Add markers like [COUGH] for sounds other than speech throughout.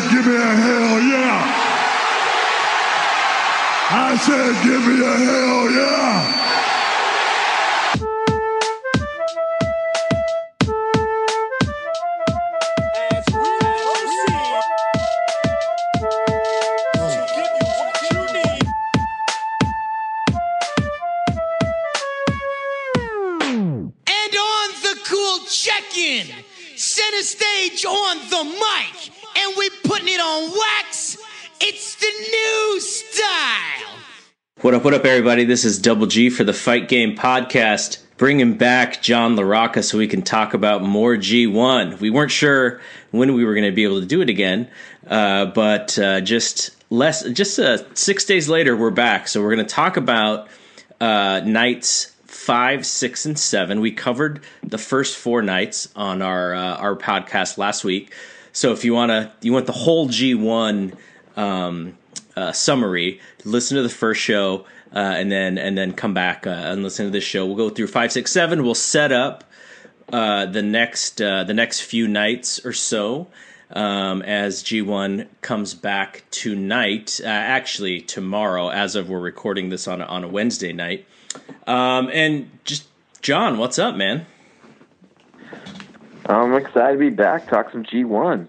Give me a hell yeah. I said, give me a hell yeah. Up, what up, everybody? This is Double G for the Fight Game Podcast, bringing back John LaRocca so we can talk about more G1. We weren't sure when we were going to be able to do it again, uh, but uh, just less, just uh, six days later, we're back. So we're going to talk about uh, nights five, six, and seven. We covered the first four nights on our uh, our podcast last week. So if you want to, you want the whole G1 um, uh, summary, listen to the first show, uh, and then and then come back uh, and listen to this show. We'll go through five, six, seven. We'll set up uh, the next uh, the next few nights or so um, as G1 comes back tonight. Uh, actually, tomorrow, as of we're recording this on a, on a Wednesday night. Um, and just John, what's up, man? I'm excited to be back. Talk some G1.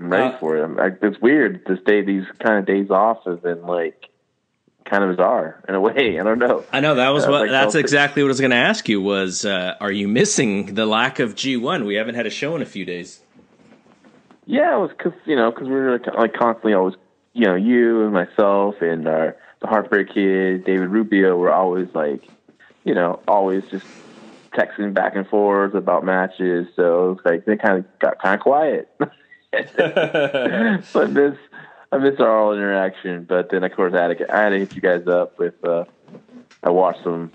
I'm ready Uh, for it. I'm, I, it's weird. This day, these kind of days off have been like kind of bizarre in a way. I don't know. I know that was Uh, what like that's exactly what I was going to ask you was uh, are you missing the lack of G1? We haven't had a show in a few days. Yeah, it was because you know because we were like constantly always you know you and myself and our the Heartbreak Kid David Rubio were always like you know always just texting back and forth about matches. So it was like they kind of got kind of quiet. [LAUGHS] [LAUGHS] but miss I miss our all interaction. But then of course I had to I had to hit you guys up with uh, I watched some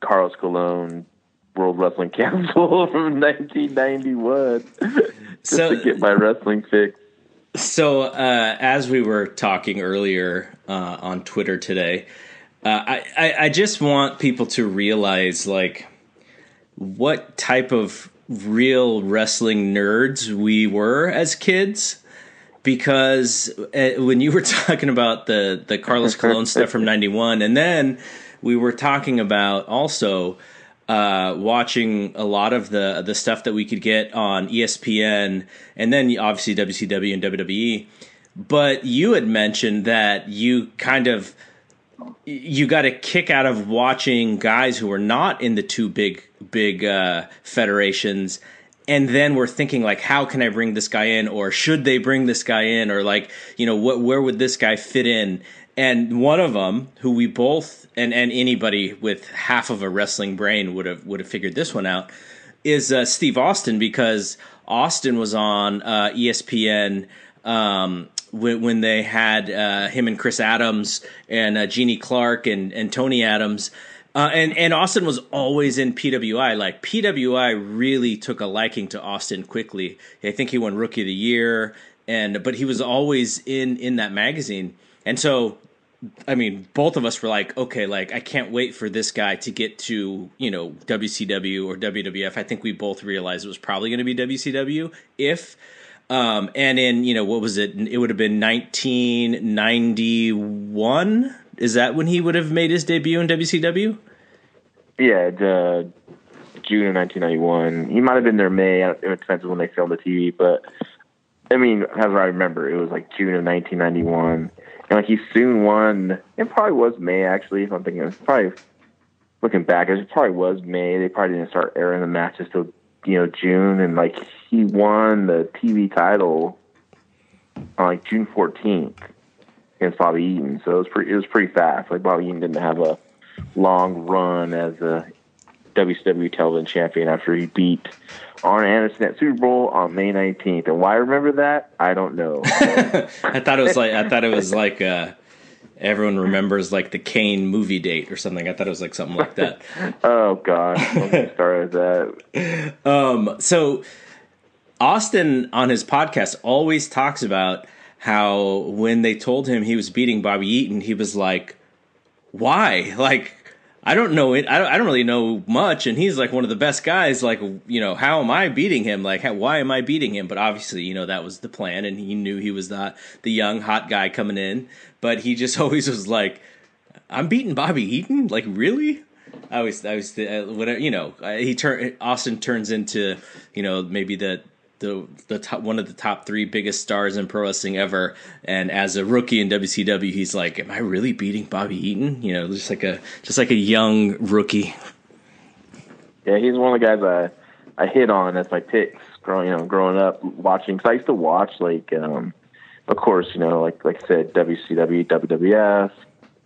Carlos Colon World Wrestling [LAUGHS] Council from 1991 [LAUGHS] just So- to get my wrestling fix. So, uh, as we were talking earlier uh, on Twitter today, uh, I, I, I just want people to realize like what type of real wrestling nerds we were as kids. Because uh, when you were [LAUGHS] talking about the the Carlos [LAUGHS] Colon stuff from '91, and then we were talking about also uh, watching a lot of the the stuff that we could get on ESPN, and then obviously WCW and WWE. But you had mentioned that you kind of you got a kick out of watching guys who were not in the two big big uh, federations and then we're thinking like how can i bring this guy in or should they bring this guy in or like you know what where would this guy fit in and one of them who we both and and anybody with half of a wrestling brain would have would have figured this one out is uh, steve austin because austin was on uh, espn um, when, when they had uh, him and Chris Adams and uh, Jeannie Clark and, and Toni Adams. Uh, and, and Austin was always in PWI. Like PWI really took a liking to Austin quickly. I think he won Rookie of the Year, and but he was always in in that magazine. And so, I mean, both of us were like, okay, like I can't wait for this guy to get to you know WCW or WWF. I think we both realized it was probably going to be WCW if um, and in you know what was it? It would have been 1991. Is that when he would have made his debut in WCW? Yeah, the June of 1991. He might have been there May. It depends when they filmed the TV, but I mean, as I remember, it was like June of 1991, and like he soon won. It probably was May actually. If I'm thinking, it's probably looking back, it probably was May. They probably didn't start airing the matches till you know June, and like he won the TV title on like June 14th against Bobby Eaton. So it was pretty. It was pretty fast. Like Bobby Eaton didn't have a long run as a WCW television champion after he beat Arn Anderson at SuperBrawl on May 19th. And why I remember that, I don't know. [LAUGHS] I thought it was like I thought it was like uh, everyone remembers like the Kane movie date or something. I thought it was like something like that. [LAUGHS] oh gosh, don't get with that. [LAUGHS] Um, so Austin on his podcast always talks about how when they told him he was beating Bobby Eaton, he was like, "Why? Like, I don't know it. I don't, I don't really know much, and he's like one of the best guys. Like, you know, how am I beating him? Like, how, why am I beating him? But obviously, you know, that was the plan, and he knew he was not the young hot guy coming in. But he just [LAUGHS] always was like, I'm beating Bobby Eaton. Like, really? I was, I was, uh, whatever. You know, he turn Austin turns into, you know, maybe the the the top one of the top three biggest stars in pro wrestling ever. And as a rookie in WCW, he's like, "Am I really beating Bobby Eaton?" You know, just like a just like a young rookie. Yeah, he's one of the guys I I hit on as my picks growing you know growing up watching. Cause I used to watch like, um, of course, you know, like like I said, WCW, WWF,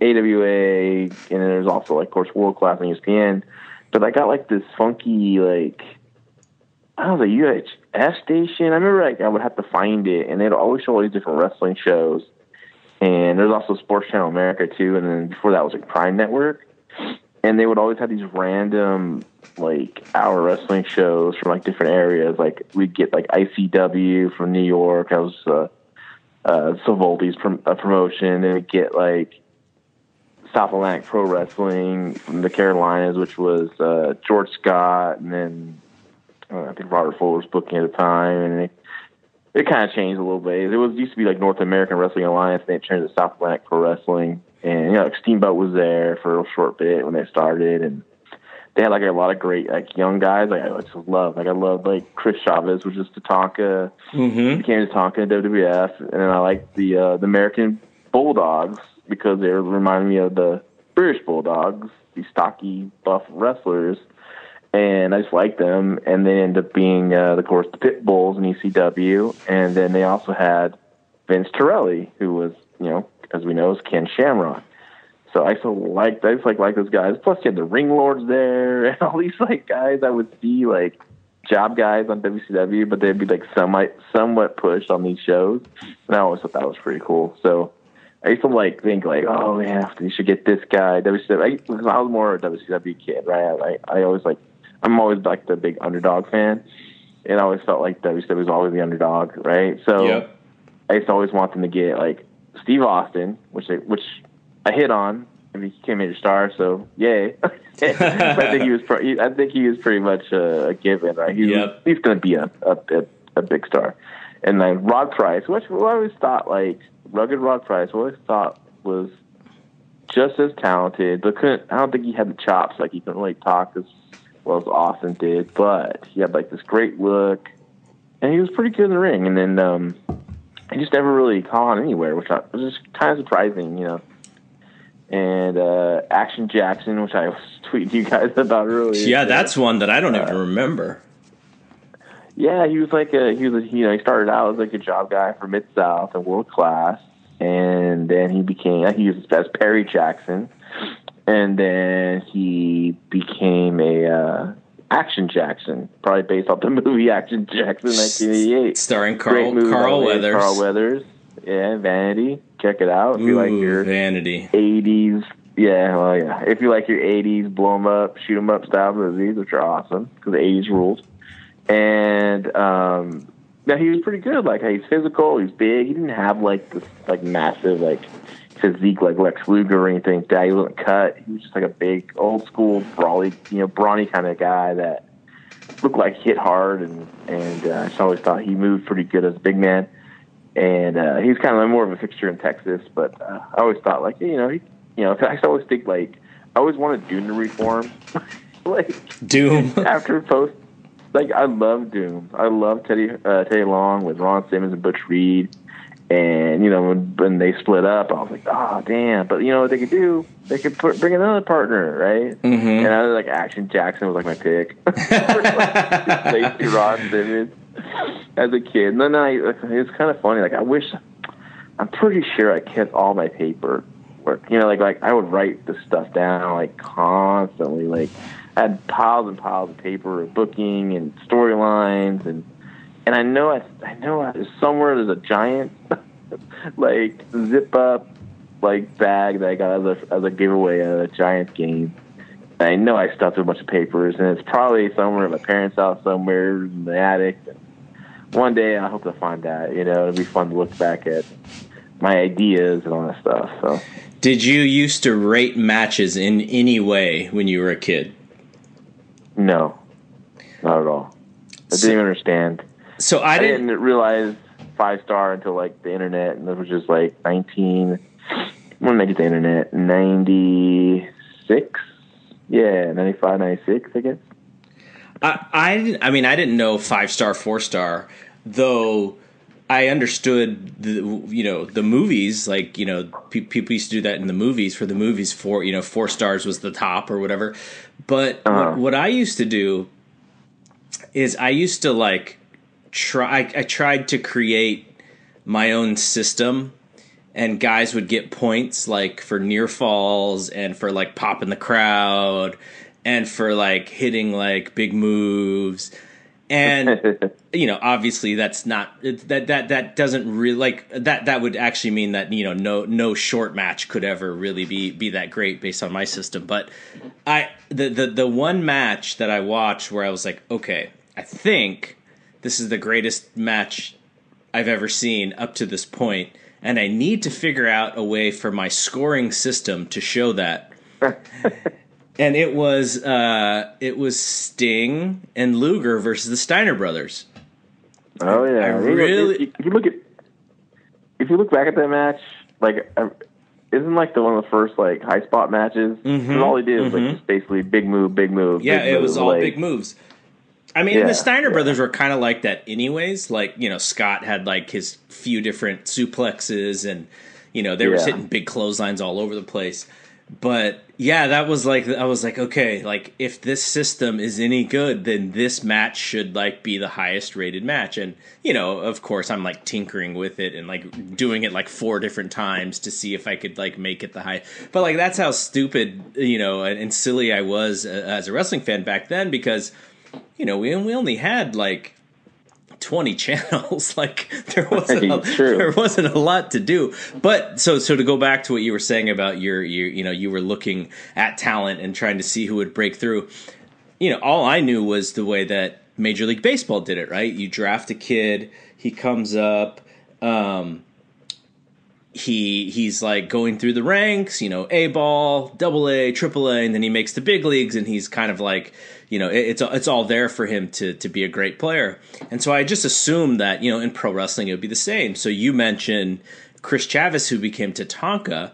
AWA, and then there's also like, of course, World Class and ESPN. But I got like this funky like I don't know, the UHF station. I remember like I would have to find it, and they'd always show all these different wrestling shows. And there's also Sports Channel America too, and then before that was like Prime Network. And they would always have these random like hour wrestling shows from like different areas. Like we'd get like ICW from New York. I was uh, uh, Savoldi's prom- uh, promotion, and we'd get like South Atlantic Pro Wrestling from the Carolinas, which was uh, George Scott, and then I think Robert Fuller was booking at the time, and it, it kind of changed a little bit. It was used to be like North American Wrestling Alliance, and it turned to South Atlantic Pro Wrestling, and you know, like Steamboat was there for a short bit when they started, and they had like a lot of great like young guys. Like I just love, like I love like Chris Chavis, which is Tatanka, Mm-hmm. became Tatanka in WWF, and then I like the uh, the American Bulldogs because they reminded me of the British Bulldogs, these stocky, buff wrestlers and I just liked them. And they ended up being, uh, of course, the Pit Bulls in ECW, and then they also had Vince Torelli, who was, you know, as we know, is Ken Shamrock. So I liked, I just like like those guys. Plus, you had the Ring Lords there, [LAUGHS] and all these like guys I would see like job guys on WCW, but they'd be like somewhat somewhat pushed on these shows, and I always thought that was pretty cool. So. I used to like think like, oh man, you should get this guy. WCW. I, I was more a WCW kid, right? I, I always like I'm always like the big underdog fan, and I always felt like WCW was always the underdog, right? So Yep. I used to always want them to get like Steve Austin, which I, which I hit on, and he became a star. So yay! [LAUGHS] but I think he was. Pro- I think he was pretty much a, a given, right? He was, Yep. he's going to be a, a a a big star. And then Rod Price, which I always thought like rugged Rod Price, I always thought was just as talented, but couldn't. I don't think he had the chops. Like he couldn't really talk as well as Austin did, but he had like this great look, and he was pretty good in the ring. And then um, he just never really caught on anywhere, which I, was just kind of surprising, you know. And uh, Action Jackson, which I was [LAUGHS] tweeting you guys about earlier. Yeah, that's one that I don't Uh, even remember. Yeah, he was like a he was a, you know he started out as like a job guy for Mid South and World Class, and then he became he was as Perry Jackson, and then he became a uh, Action Jackson, probably based off the [LAUGHS] movie Action Jackson, 1988. Starring Carl Carl Weathers. Carl Weathers, yeah, Vanity. Check it out if you like your Vanity. 80s. Yeah, well, yeah. If you like your 80s blow 'em up, shoot 'em up style movies, which are awesome because the 80s rules. And um, yeah, he was pretty good. Like he's physical, he's big. He didn't have like this like massive like physique like Lex Luger or anything like that. He wasn't cut. He was just like a big old school brawly, you know, brawny kind of guy that looked like hit hard and and uh, I just always thought he moved pretty good as a big man. And uh, he's kind of more of a fixture in Texas, but uh, I always thought like you know he you know I always think like I always wanted Doom to reform, [LAUGHS] like Doom. [LAUGHS] after post. Like I love Doom. I love Teddy uh, Teddy Long with Ron Simmons and Butch Reed, and you know when, when they split up, I was like, oh damn. But you know what they could do? They could put, bring another partner, right? Mhm. And I was like, Action Jackson was like my pick. [LAUGHS] Lacey Ron Simmons as a kid. And then I, it was kind of funny. Like I wish, I'm pretty sure I kept all my paper work. You know, like like I would write the stuff down like constantly. Like I had piles and piles of paper of booking and storylines and and I know I I know I, somewhere there's a giant [LAUGHS] [LAUGHS] like zip up like bag that I got as a as a giveaway at a Giants game. And I know I stuffed a bunch of papers, and it's probably somewhere at my parents' house, somewhere in the attic. One day I hope to find that. You know, it'll be fun to look back at my ideas and all that stuff. So Did you used to rate matches in any way when you were a kid? No, not at all. I So- didn't even understand. So I I didn't. didn't realize five star until like the internet, and this was just like nineteen. When did I get the internet? Ninety six. Yeah, 95, 96, I guess. I, I didn't. I mean, I didn't know five star, four star, though. I understood the you know the movies like you know pe- people used to do that in the movies for the movies four you know four stars was the top or whatever, but Uh-huh. what, what I used to do is I used to like try I, I tried to create my own system and guys would get points like for near falls and for like popping the crowd and for like hitting like big moves. And [LAUGHS] you know obviously that's not that that that doesn't really like that that would actually mean that you know no no short match could ever really be be that great based on my system. But i the the the one match that i watched where i was like okay i think this is the greatest match I've ever seen up to this point, and I need to figure out a way for my scoring system to show that. [LAUGHS] and it was uh, it was Sting and Luger versus the Steiner brothers. Oh yeah, I really- If, you look at, if you look back at that match, like, uh, isn't like the one of the first like high spot matches? 'Cause all he did was like just basically big move, big move. Mm-hmm. Yeah, big it was all like- big moves. I mean, Yeah, the Steiner brothers were kind of like that, anyways. Like you know, Scott had like his few different suplexes, and you know they were Yeah. hitting big clotheslines all over the place. But yeah, that was like I was like, okay, like if this system is any good, then this match should like be the highest rated match. And you know, of course, I'm like tinkering with it and like doing it like four different times to see if I could like make it the high. But like that's how stupid you know and, and silly I was uh, as a wrestling fan back then because you know we we only had like 20 channels. [LAUGHS] Like there wasn't a, there wasn't a lot to do. But so so to go back to what you were saying about your your you know you were looking at talent and trying to see who would break through you know all i knew was the way that major league baseball did it right? You draft a kid he comes up um he he's like going through the ranks, you know, A ball, double A, triple A, and then he makes the big leagues, and he's kind of like, you know, it, it's it's all there for him to to be a great player. And so I just assumed that you know in pro wrestling it would be the same. So you mentioned Chris Chavis, who became Tatanka.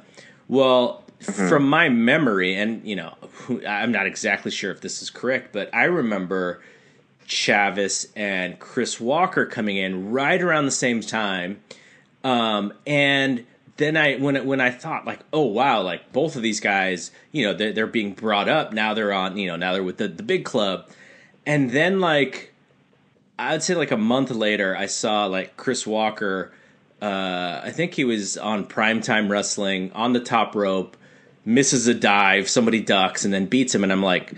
Well, mm-hmm. from my memory, and you know, I'm not exactly sure if this is correct, but I remember Chavis and Chris Walker coming in right around the same time. Um, and then I when when I thought like, oh wow, like both of these guys, you know, they're, they're being brought up now. They're on, you know, now they're with the the big club, and then like I'd say like a month later, I saw like Chris Walker. Uh, I think he was on primetime wrestling on the top rope, misses a dive, somebody ducks, and then beats him, and I'm like,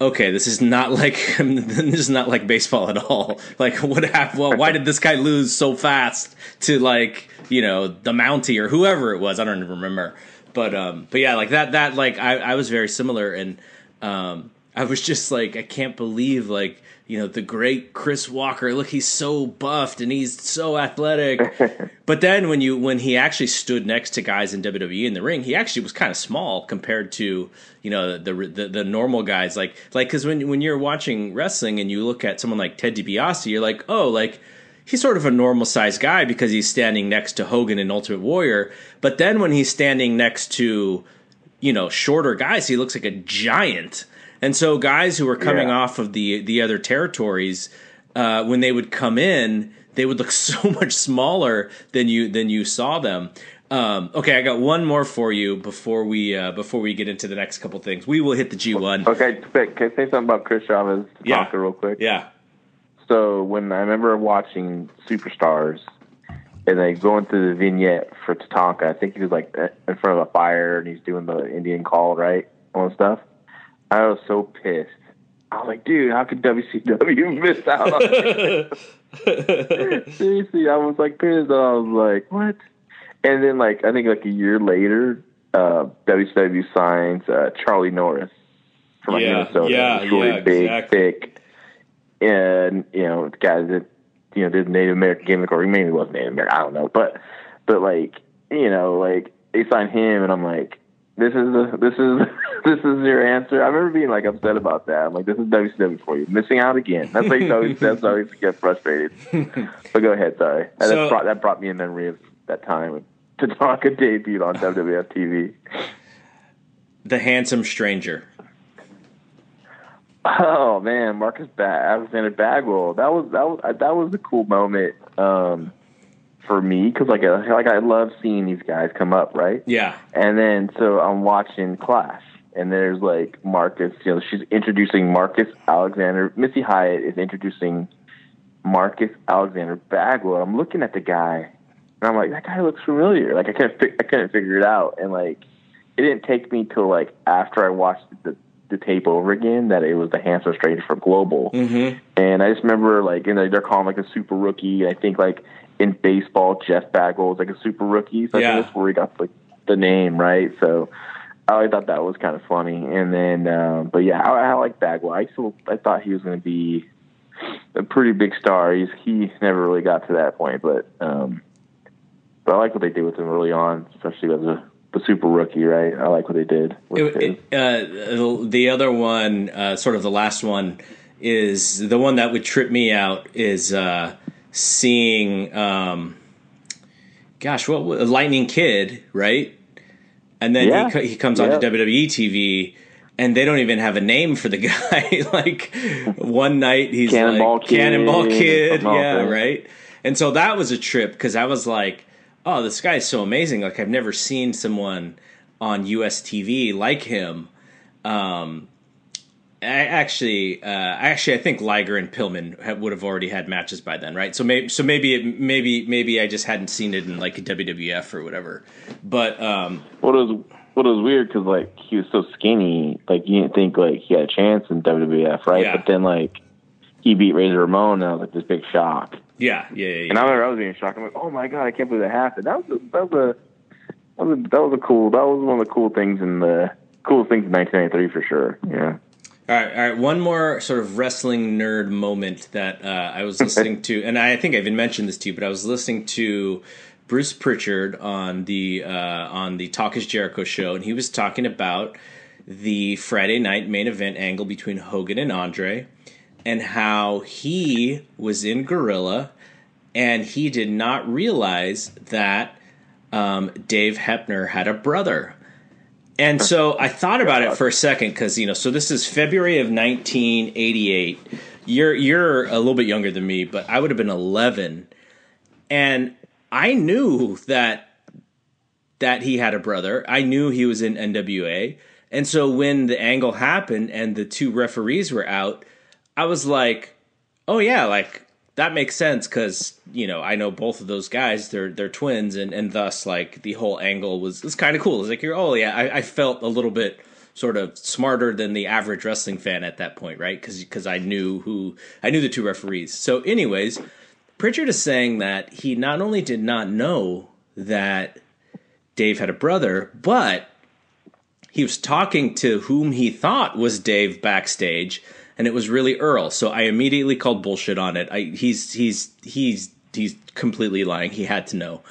okay, this is not [LAUGHS] like this is not like baseball at all. [LAUGHS] Like, what happened? Well, why did this guy lose so fast to like you know the Mountie or whoever it was? I don't even remember. But um, but yeah, like that that like I I was very similar, and um, I was just like I can't believe like you know the great Chris Walker. Look, he's so buffed and he's so athletic. [LAUGHS] but then when you when he actually stood next to guys in WWE in the ring, he actually was kind of small compared to you know the the, the normal guys. Like like because when when you're watching wrestling and you look at someone like Ted DiBiase, you're like, oh, like he's sort of a normal sized guy because he's standing next to Hogan in Ultimate Warrior. But then when he's standing next to you know shorter guys, he looks like a giant. And so guys who were coming Yeah. off of the the other territories, uh, when they would come in, they would look [LAUGHS] so much smaller than you than you saw them. Um, okay, I got one more for you before we uh, before we get into the next couple things. We will hit the G one. Okay, can I say something about Chris Chavis? Yeah. Tatanka real quick. Yeah, So when I remember watching Superstars, and they going through the vignette for Tatanka, I think he was like in front of a fire and he's doing the Indian call, right? All that stuff. I was so pissed. I was like, dude, how could WCW [LAUGHS] miss out on? [LAUGHS] Seriously, I was like pissed. I was like, what? And then like I think like a year later, uh, WCW signs uh, Charlie Norris from Yeah, Minnesota. yeah, He's really yeah, big, exactly. thick, and you know, the guy that you know did Native American gimmick, or maybe wasn't Native American. I don't know, but but like you know, like they signed him, and I'm like, this is the this is [LAUGHS] this is your answer. I remember being like upset about that. I'm like, this is WCW for you, missing out again. That's like always that's always get frustrated. [LAUGHS] but go ahead, sorry. That, So- brought, that brought me a memory of that time to talk a debuted on WWF TV. The handsome stranger. Oh man, Marcus ba- Alexander Bagwell. That was that was that was a cool moment um, for me because like I, like I love seeing these guys come up, right? Yeah. And then so I'm watching Clash, and there's like Marcus. You know, she's introducing Marcus Alexander. Missy Hyatt is introducing Marcus Alexander Bagwell. I'm looking at the guy, and I'm like, that guy looks familiar. Like I couldn't fi- I couldn't figure it out, and like it didn't take me till like after I watched the the tape over again that it was the handsome stranger for Global. Mm-hmm. And I just remember like you know they're calling like a super rookie. I think like in baseball, Jeff Bagwell was like a super rookie. So I think that's where he got like the name, right? So I thought that was kind of funny. And then, um, but yeah, I, I like Bagwell. I still I thought he was going to be a pretty big star. He's he never really got to that point, but um, but I like what they did with him early on, especially as a the super rookie, right? I like what they did. It, it, uh, the other one, uh, sort of the last one, is the one that would trip me out is uh, seeing, um, gosh, what Lightning Kid, right? And then Yeah. he he comes onto Yeah. WWE TV. And they don't even have a name for the [LAUGHS] guy. like one night he's Cannonball like Kid Cannonball Kid, yeah, right. And so that was a trip because I was like, oh, this guy's so amazing. Like I've never seen someone on US TV like him. Um, I actually, uh, actually, I think Liger and Pillman ha- would have already had matches by then, right? So maybe, so maybe, it, maybe, maybe I just hadn't seen it in like WWF or whatever. But um, What was what was weird because like he was so skinny, like you didn't think like he had a chance in WWF, right? Yeah. But then like he beat Razor Ramon, and I was like this big shock. yeah, yeah, yeah. And I remember I was being shocked. I'm like, oh my god, I can't believe that happened. That was a, that was a that was a, that was a cool. That was one of the cool things in the coolest things in 1993 for sure. Yeah. All right, all right. One more sort of wrestling nerd moment that uh, I was listening to, and I think I even mentioned this to you, but I was listening to Bruce Pritchard on the uh, on the Talk Is Jericho show, and he was talking about the Friday night main event angle between Hogan and Andre, and how he was in Gorilla, and he did not realize that um, Dave Hebner had a brother. And so I thought about it for a second because you know, so this is February of 1988. You're you're a little bit younger than me, but I would have been 11, and I knew that that he had a brother. I knew he was in NWA, and so when the angle happened and the two referees were out, I was like, "Oh yeah, like that makes sense because you know I know both of those guys. They're they're twins, and and thus like the whole angle was was kind of cool. It's like you're oh yeah, I, I felt a little bit sort of smarter than the average wrestling fan at that point, right? Because because I knew who I knew the two referees. So, anyways, Pritchard is saying that he not only did not know that Dave had a brother, but he was talking to whom he thought was Dave backstage, and it was really Earl. So I immediately called bullshit on it. I, he's he's he's he's completely lying. He had to know.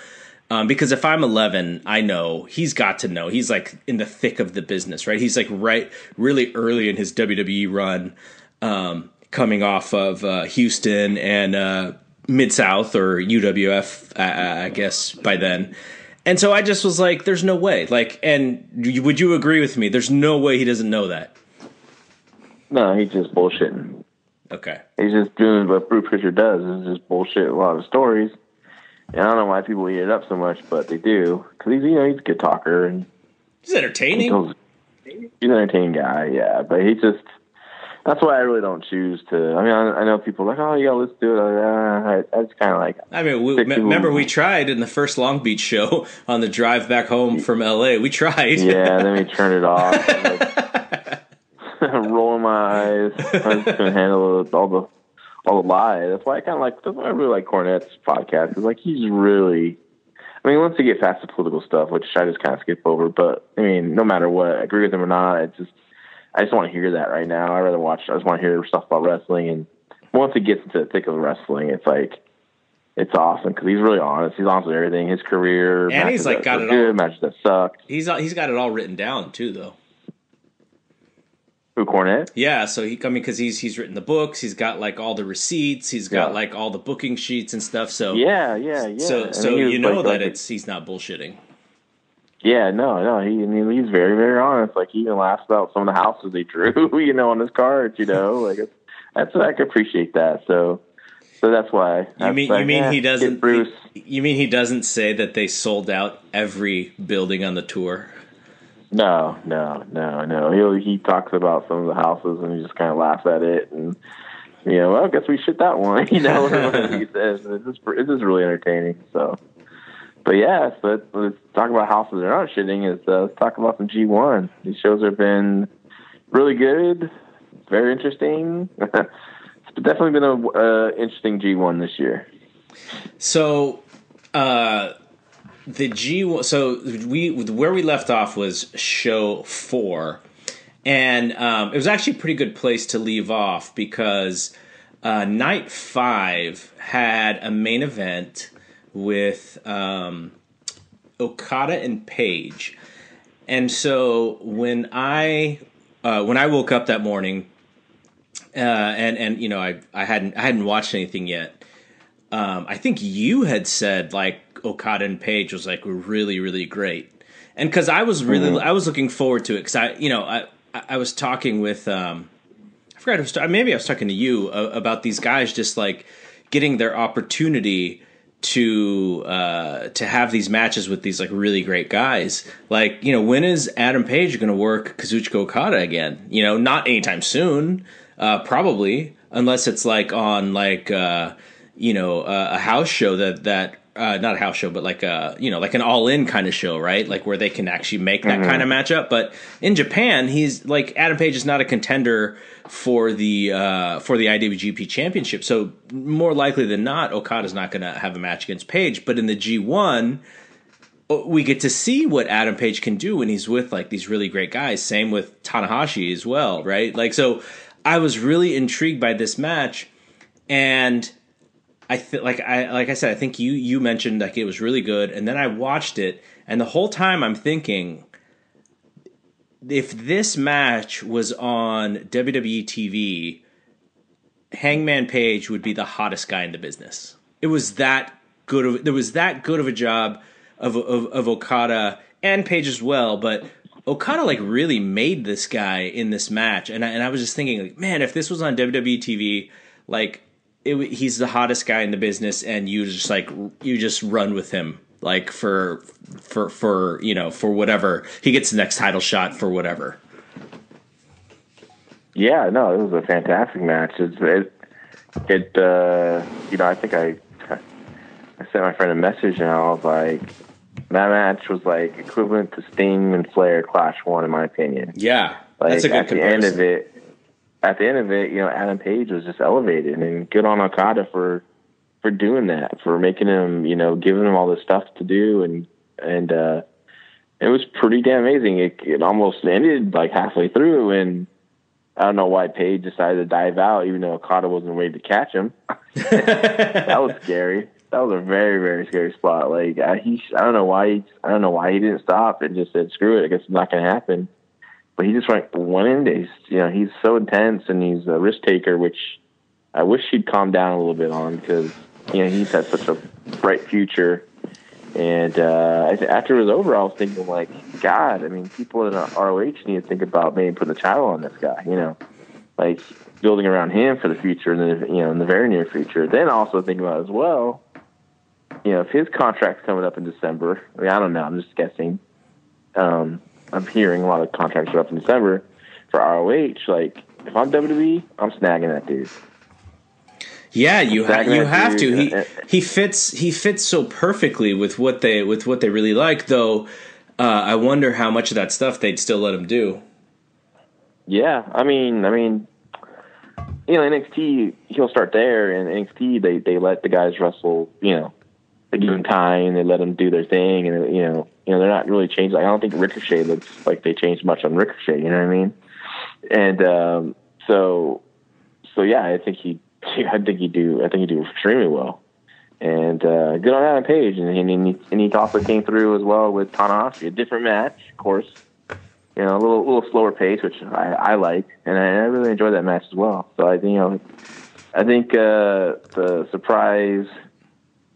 Um, because if I'm 11, I know he's got to know. He's like in the thick of the business, right? He's like right, really early in his WWE run, um, coming off of uh, Houston and uh, Mid South or UWF, I guess by then. And so I just was like, "There's no way." Like, and would you agree with me? There's no way he doesn't know that. No, he's just bullshitting. Okay. He's just doing what Bruce Pritchard does. Is just bullshit a lot of stories. And I don't know why people eat it up so much, but they do because he's you know he's a good talker and He's entertaining. he's he's an entertaining guy. Yeah, but he just that's why I really don't choose to. I mean, I, I know people are like, oh yeah, let's do it. Uh, I, I just kind of like I mean, we, remember we tried in the first Long Beach show [LAUGHS] on the drive back home from LA. We tried. yeah. Then we [LAUGHS] turned it off. [LAUGHS] Like, [LAUGHS] rolling my eyes. I just couldn't handle all the all the lies. That's why I kind of like. That's why I really like Cornette's podcast. Because like he's really. I mean, once you get past the political stuff, which I just kind of skip over, but I mean, no matter what, I agree with him or not, I just, I just want to hear that right now. I rather watch. I just want to hear stuff about wrestling, and once it gets into the thick of wrestling, it's like, it's awesome because he's really honest. He's honest with everything. His career, And he's, like, got it good, all- matches that sucked. He's he's got it all written down too, though. Who Cornette? Yeah, so he I mean because he's he's written the books, he's got like all the receipts, he's got Yeah. like all the booking sheets and stuff. So Yeah, yeah, yeah. so I so mean, he was you know like- that like- it's he's not bullshitting. Yeah, no, no. He I mean, he's very, very honest. Like he even laughs about some of the houses he drew, [LAUGHS] you know, on his cards. You know, like it's, that's I can appreciate that. So, so that's why. You mean like, you mean eh, he doesn't Bruce? he- you mean he doesn't say that they sold out every building on the tour? No, no, no, no. He he talks about some of the houses and he just kind of laughs at it and. You know, well, I guess we shit that one. You know, he [LAUGHS] says. It's just, it's just really entertaining. So, but yeah, so let's, let's talk about houses that aren't shitting. Is uh, let's talk about some G one. These shows have been really good, very interesting. [LAUGHS] it's definitely been a uh, interesting G one this year. So, uh, the G. So we where we left off was show four, and um, it was actually a pretty good place to leave off because uh, night five had a main event with um, Okada and Page, and so when I uh, when I woke up that morning, uh, and and you know I I hadn't I hadn't watched anything yet um, I think you had said like Okada and Page was like really really great, and because I was really I was looking forward to it because I you know I I was talking with um, I forgot who was maybe I was talking to you uh, about these guys just like getting their opportunity to uh, to have these matches with these like really great guys. Like you know when is Adam Page going to work Kazuchika Okada again? You know not anytime soon, uh, probably unless it's like on like. Uh, you know uh, a house show that that uh, not a house show but like a you know like an all in kind of show right? Like where they can actually make that kind of matchup. But in Japan he's like Adam Page is not a contender for the uh, for the IWGP championship. So more likely than not Okada's not going to have a match against Page. But in the G1 we get to see what Adam Page can do when he's with like these really great guys. Same with Tanahashi as well, right? Like so I was really intrigued by this match. And I th- like I like I said I think you you mentioned like it was really good and then I watched it and the whole time I'm thinking if this match was on WWE TV Hangman Page would be the hottest guy in the business. It was that good of there was that good of a job of of, of Okada and Page as well, but Okada like really made this guy in this match, and I, and I was just thinking like, man, if this was on WWE TV, like it, he's the hottest guy in the business, and you just like you just run with him like for for for you know for whatever he gets the next title shot for whatever. Yeah, no, it was a fantastic match. It's, it, it, uh, you know, I think I, I sent my friend a message and I was like, that match was like equivalent to Sting and Flair Clash One, in my opinion. Yeah, Like that's a good at the end comparison. of it, at the end of it, you know, Adam Page was just elevated, and good on Okada for for doing that, for making him, you know, giving him all this stuff to do, and and uh, it was pretty damn amazing. It, it almost ended like halfway through, and I don't know why Page decided to dive out, even though Okada wasn't ready to catch him. [LAUGHS] that was scary. That was a very very scary spot. Like I, he, I don't know why he, I don't know why he didn't stop and just said screw it. I guess it's not going to happen. But he just went one in days. You know, he's so intense and he's a risk taker, which I wish he'd calm down a little bit on because you know he's had such a bright future. And uh, after it was over, I was thinking like, God, I mean, people in ROH need to think about maybe putting a title on this guy. You know, like building around him for the future, and then you know, in the very near future. Then also thinking about as well, you know, if his contract's coming up in December. I mean, I don't know. I'm just guessing. Um, I'm hearing a lot of contracts are up in December for ROH. Like, if I'm WWE, I'm snagging that dude. Yeah, you ha- you have to. He Uh, he fits he fits so perfectly with what they with what they really like. Though uh, I wonder how much of that stuff they'd still let him do. Yeah, I mean, I mean, you know, NXT he'll start there, and NXT they they let the guys wrestle. You know, they give them time, they let them do their thing, and you know, you know, they're not really changing. Like, I don't think Ricochet looks like they changed much on Ricochet. You know what I mean? And um, so, so yeah, I think he, [LAUGHS] I think he do, I think he do extremely well. And uh, good on Adam Page, and, and, he, and he also came through as well with Tanahashi. A different match, of course. You know, a little little slower pace, which I, I like, and I, I really enjoyed that match as well. So I think you know, I think uh, the surprise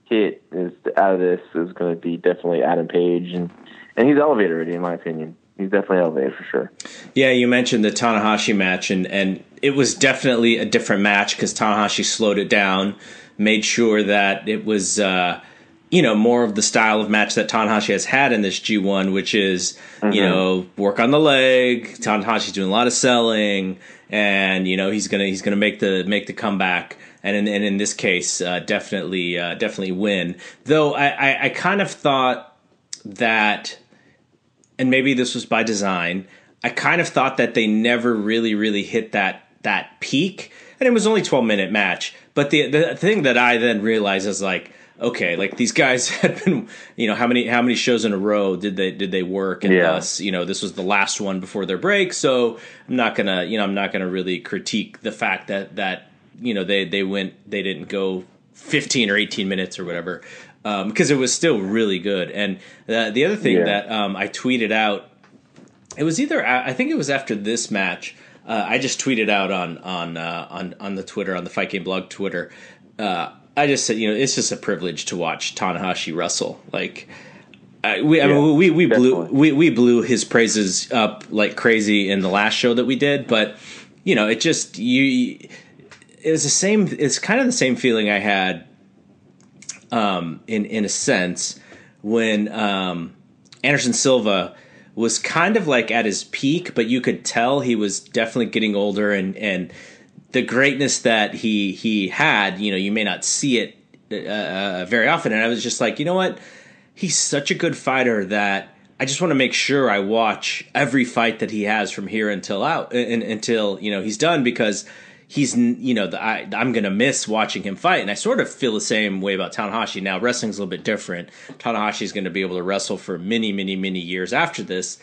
hit is out of this is going to be definitely Adam Page, and and he's elevated already, in my opinion. He's definitely elevated for sure. Yeah, you mentioned the Tanahashi match, and and it was definitely a different match because Tanahashi slowed it down, made sure that it was. Uh, you know, more of the style of match that Tanahashi has had in this G1, which is, mm-hmm. you know, work on the leg. Tanahashi's doing a lot of selling, and you know he's gonna he's gonna make the make the comeback and in, and in this case, uh, definitely uh, definitely win. Though I, I, I kind of thought that, and maybe this was by design. I kind of thought that they never really really hit that that peak, and it was only twelve minute match. But the the thing that I then realized is like okay, like these guys [LAUGHS] had been, you know, how many how many shows in a row did they did they work? And yeah. thus, you know, this was the last one before their break. So I'm not gonna, you know, I'm not gonna really critique the fact that that you know they they went they didn't go 15 or 18 minutes or whatever because um, it was still really good. And uh, the other thing yeah. that um, I tweeted out, it was either I think it was after this match. Uh, I just tweeted out on on uh, on on the Twitter on the Fight Game blog Twitter. Uh, I just said, you know, it's just a privilege to watch Tanahashi wrestle. Like, I, we, I mean, we we blew we, we blew his praises up like crazy in the last show that we did, but you know, it just you it was the same. It's kind of the same feeling I had, um, in in a sense, when um, Anderson Silva was kind of like at his peak, but you could tell he was definitely getting older, and and the greatness that he he had. You know, you may not see it uh, uh very often, and I was just like, you know what? He's such a good fighter that. I just want to make sure I watch every fight that he has from here until out until you know he's done because he's you know the, I, I'm gonna miss watching him fight, and I sort of feel the same way about Tanahashi. Now wrestling's a little bit different. Tanahashi's to be able to wrestle for many, many, many years after this,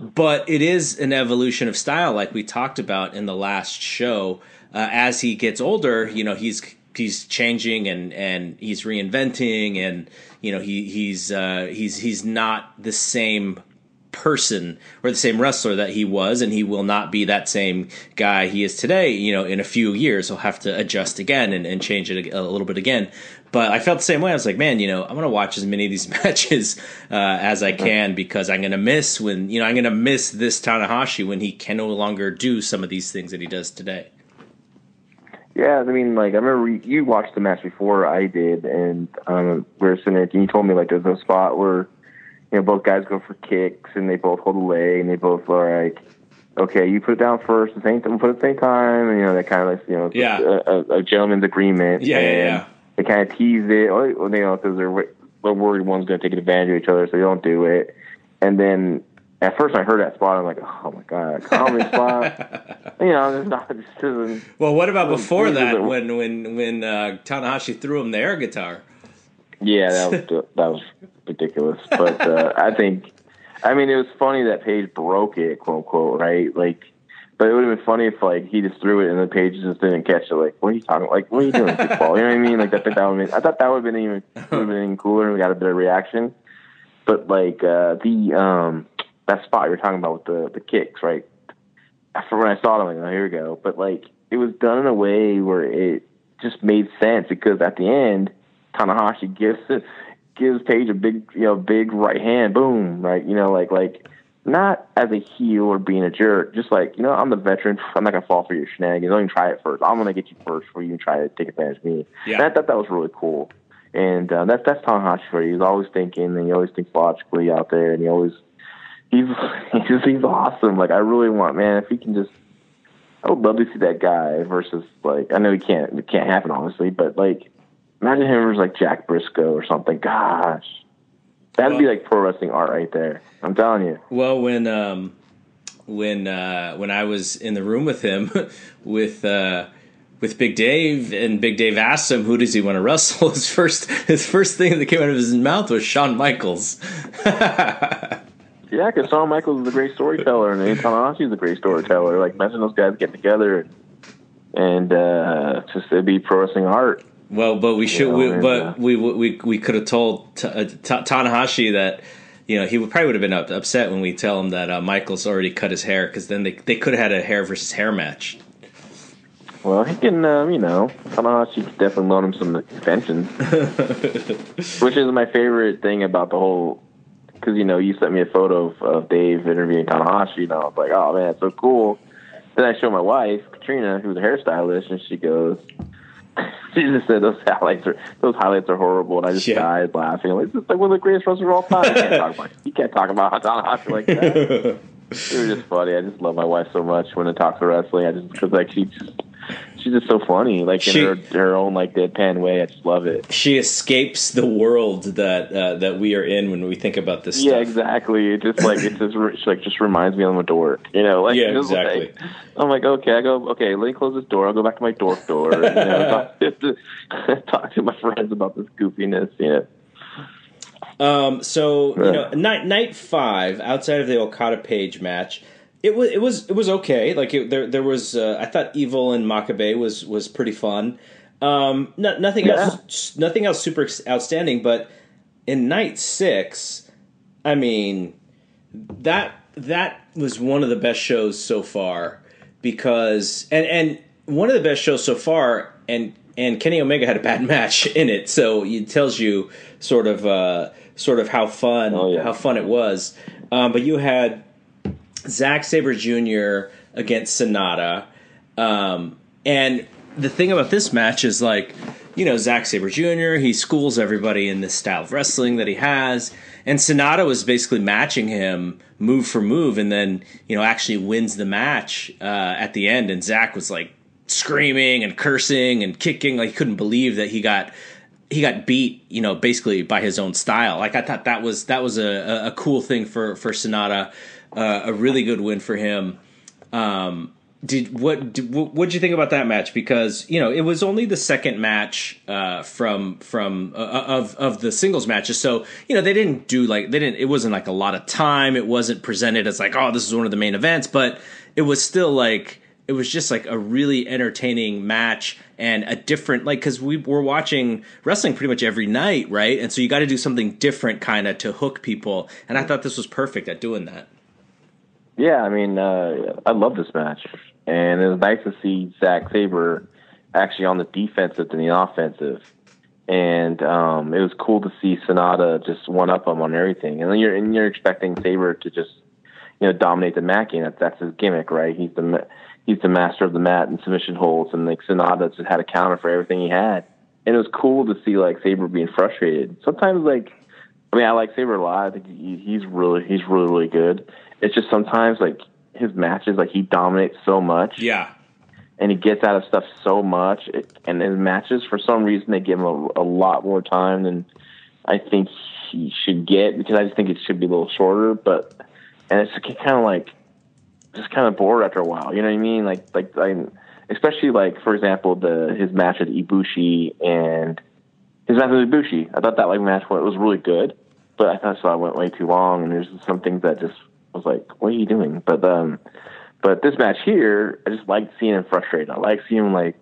but it is an evolution of style, like we talked about in the last show. Uh, as he gets older, you know he's he's changing and and he's reinventing, and you know he he's uh, he's he's not the same person or the same wrestler that he was, and he will not be that same guy he is today. You know, in a few years, he'll have to adjust again and, and change it a, a, little bit again. But I felt the same way. I was like, man, you know, I'm going to watch as many of these [LAUGHS] matches uh, as I can because I'm going to miss when, you know, I'm going to miss this Tanahashi when he can no longer do some of these things that he does today. Yeah, I mean, like I remember you watched the match before I did, and um, we are sitting there, and you told me like there's a spot where you know, both guys go for kicks and they both hold a leg and they both are like, okay, you put it down first, the same time, put it at the same time, and you know, that kind of like, you know, yeah. a, a, gentleman's agreement. Yeah, yeah, yeah. They kind of tease it, or, you know, because they're, they're worried one's going to take advantage of each other, so they don't do it. And then at first I heard that spot, I'm like, oh my god, comedy [LAUGHS] spot. You know, there's not. This isn't, well, what about before that when when when uh, Tanahashi threw him the air guitar? Yeah, that [LAUGHS] was that was ridiculous. But uh, [LAUGHS] I think, I mean, it was funny that Page broke it, quote unquote, right? Like, but it would have been funny if like he just threw it and the Page just didn't catch it. Like, what are you talking? Like, what are you doing, [LAUGHS] football? You know what I mean? Like that. That would been, I thought that would have been even would have been even cooler, and we got a better reaction. But like uh, the um that spot you're talking about with the the kicks, right? After when I saw it, I'm like, oh, here we go. But like, it was done in a way where it just made sense because at the end, Tanahashi gives it gives Page a big, you know, big right hand, boom, right? You know, like like not as a heel or being a jerk, just like you know, I'm the veteran. I'm not gonna fall for your shenanigans. Don't even try it first. I'm gonna get you first before you try to take advantage of me. Yeah. And I thought that was really cool. And uh, that's that's Tanahashi for you. He's always thinking, and he always thinks logically out there, and he always he's [LAUGHS] he's he's awesome. Like I really want, man, if he can just. I would love to see that guy versus like I know he can't it can't happen obviously, but like Imagine him was like Jack Brisco or something. Gosh, that'd well, be like pro wrestling art right there. I'm telling you. Well, when um, when uh, when I was in the room with him [LAUGHS] with uh, with Big Dave, and Big Dave asked him who does he want to [LAUGHS] wrestle. His first his first thing that came out of his mouth was Shawn Michaels. [LAUGHS] yeah, because Shawn Michaels is a great storyteller, and Tanahashi is a great storyteller. Like imagine those guys getting together and, and uh, just it'd be pro wrestling art Well, but we should. Yeah, we, but we we we could have told Ta- uh, Ta- Tanahashi that you know he would probably would have been up, upset when we tell him that uh, Michael's already cut his hair because then they they could have had a hair versus hair match. Well, he can, um, you know, Tanahashi could definitely loan him some extensions, [LAUGHS] which is my favorite thing about the whole. Because you know, you sent me a photo of, of Dave interviewing Tanahashi, and I was like, "Oh man, it's so cool." Then I show my wife Katrina, who's a hairstylist, and she goes, [LAUGHS] "She just said those highlights are those highlights are horrible," and I just Yeah. died laughing. Like, this is like one of the greatest wrestlers of all time. You can't talk about, you can't talk about Tanahashi like that. [LAUGHS] it was just funny. I just love my wife so much when it talks to wrestling. I just because like she just [LAUGHS] she's just so funny, like She- in her her own like deadpan way. I just love it. She escapes the world that uh, that we are in when we think about this Yeah, stuff. exactly. It just like it just she, [LAUGHS] like just reminds me I'm a dork. You know, like Yeah, just, like, exactly. I'm like, okay, I go, okay, let me close this door. I'll go back to my dork door. You know, talk, to, [LAUGHS] talk to my friends about this goofiness. You know. Um, so you know, night night five outside of the Okada Page match, it was it was it was okay. Like it, there there was uh, I thought Evil and Makabe was was pretty fun. Um, no, nothing Yeah. else nothing else super outstanding. But in night six, I mean that that was one of the best shows so far because and and one of the best shows so far and and Kenny Omega had a bad [LAUGHS] match in it so it tells you sort of uh sort of how fun Oh, yeah. how fun it was um, but you had Zack Sabre Jr. against Sanada um, and the thing about this match is like, you know, Zack Sabre Jr., he schools everybody in this style of wrestling that he has. And Sanada was basically matching him move for move and then, you know, actually wins the match uh, at the end. And Zack was like screaming and cursing and kicking. Like he couldn't believe that he got he got beat, you know, basically by his own style. Like I thought that was that was a- a cool thing for for Sanada, uh, a really good win for him. Um, did what did, what did you think about that match? Because you know it was only the second match uh, from from uh, of of the singles matches, so you know they didn't do like they didn't. It wasn't like a lot of time. It wasn't presented as like oh this is one of the main events, but it was still like it was just like a really entertaining match and a different like because we were watching wrestling pretty much every night, right? And so you got to do something different kind of to hook people, and I thought this was perfect at doing that. Yeah, I mean, uh, I love this match, and it was nice to see Zack Sabre actually on the defensive than the offensive, and um, it was cool to see Sanada just one up him on everything. And then you're and you're expecting Sabre to just you know dominate the mat game. That's that's his gimmick, right? He's the he's the master of the mat and submission holds, and like Sanada just had a counter for everything he had. And it was cool to see like Sabre being frustrated. Sometimes like I mean, I like Sabre a lot. I think he, he's really he's really really good. It's just sometimes like his matches, like he dominates so much, Yeah, and he gets out of stuff so much. It, and his matches, for some reason, they give him a, a lot more time than I think he should get because I just think it should be a little shorter. But and it's kind of like just kind of bored after a while. You know what I mean? Like like I, especially like for example the his match with Ibushi and his match with Ibushi. I thought that like match was really good, but I thought so it went way too long. And there's some things that just was like, what are you doing? But um, but this match here, I just liked seeing him frustrated. I like seeing him like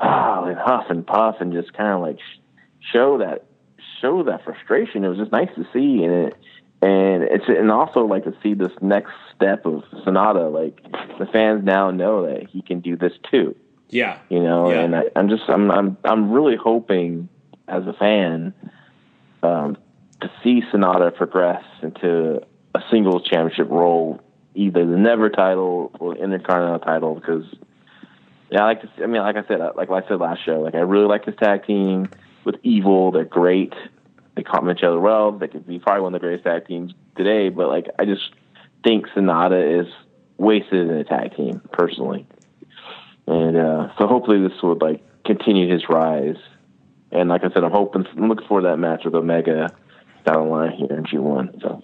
ah, like huff and puff and just kind of like sh- show that show that frustration. It was just nice to see, and it and it's and also like to see this next step of Sanada. Like the fans now know that he can do this too yeah, you know Yeah. and I, i'm just i'm i'm i'm really hoping as a fan um to see Sanada progress into a singles championship role either the NEVER title or intercontinental title because yeah i like to see, i mean like i said uh, like i said last show like i really like this tag team with evil. They're great. They complement each other well. They could be probably one of the greatest tag teams today but like i just think Sanada is wasted in a tag team personally. And uh, so hopefully this would like continue his rise. And like I said, I'm hoping, I'm looking for that match with Omega down the line here in G1. So